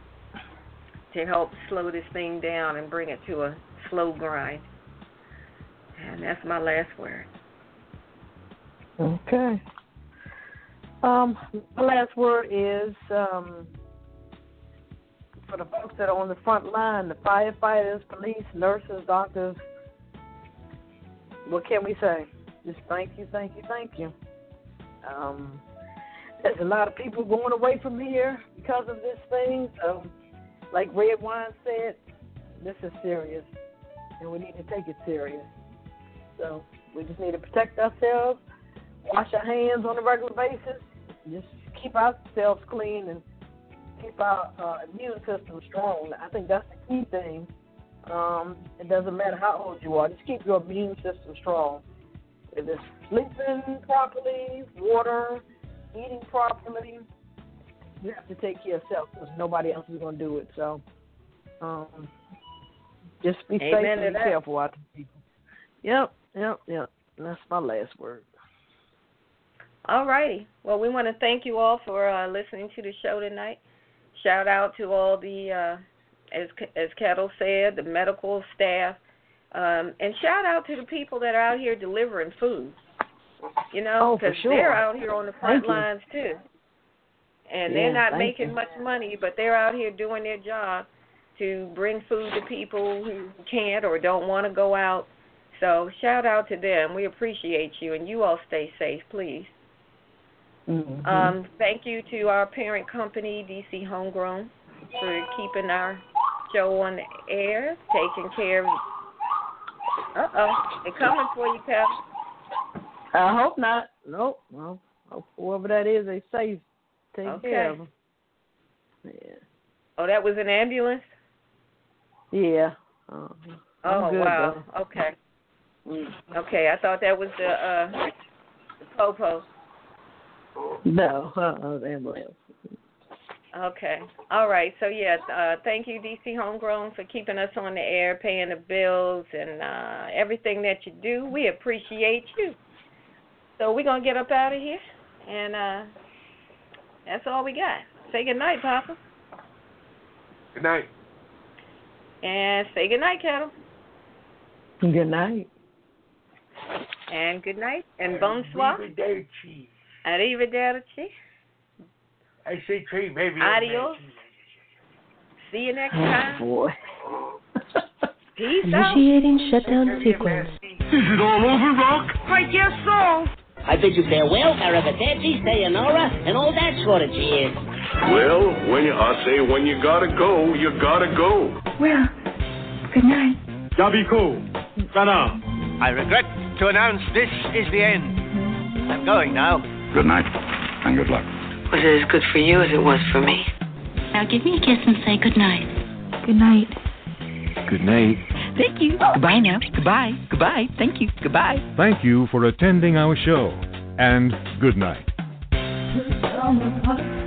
to help slow this thing down and bring it to a slow grind. And that's my last word. Okay. Um, my last word is um, for the folks that are on the front line, the firefighters, police, nurses, doctors. What can we say? Just thank you, thank you, thank you. Um, there's a lot of people going away from here because of this thing. So, like Redwine said, this is serious, and we need to take it serious. So we just need to protect ourselves wash our hands on a regular basis. Just keep ourselves clean and keep our uh, immune system strong. I think that's the key thing. Um, it doesn't matter how old you are, just keep your immune system strong. If it's sleeping properly, water, eating properly, you have to take care of yourself because nobody else is going to do it. So um, just be safe Amen to and be careful out there, people. Yep, yep, yep. That's my last word. All righty. Well, we want to thank you all for uh, listening to the show tonight. Shout out to all the, uh, as as Ketel said, the medical staff, um, and shout out to the people that are out here delivering food. You know, Oh, because sure. they're out here on the front Thank you. lines too, and Yeah, they're not making you. much money, but they're out here doing their job to bring food to people who can't or don't want to go out. So shout out to them. We appreciate you, and you all stay safe, please. Mm-hmm. Um, thank you to our parent company, DC Homegrown, for keeping our show on the air, taking care of. Uh oh, they're coming for you, Pep. I hope not. Nope. Well, whoever that is, they safe. Take Okay. care of them. Yeah. Oh, that was an ambulance. Yeah. Uh, Oh good, wow. Okay. though. Mm. Okay, I thought that was the uh the popo. No, uh-uh, ambulance. Okay. All right. So yes, uh thank you DC Homegrown for keeping us on the air, paying the bills and uh everything that you do. We appreciate you. So we're going to get up out of here and uh that's all we got. Say good night, Papa. Good night. And say good night, Ketel. Good night. And good night. And bonsoir. Arrivederci. Arrivederci. I say tree, baby. Adios. See you next time. Oh, boy. (laughs) Peace out. Initiating shutdown sequence. Is it all over, Rock? I guess so. I bid you farewell, arrivederci, sayonara, and all that sort of cheers. Well, when you, I say when you gotta go, you gotta go. Well, good night. Yabiko. Sana. I regret to announce this is the end. I'm going now. Good night, and good luck. Was it as good for you as it was for me? Now give me a kiss and say good night. Good night. Good night. Thank you. Goodbye now. Goodbye. Goodbye. Thank you. Goodbye. Thank you for attending our show, and good night. Summer party,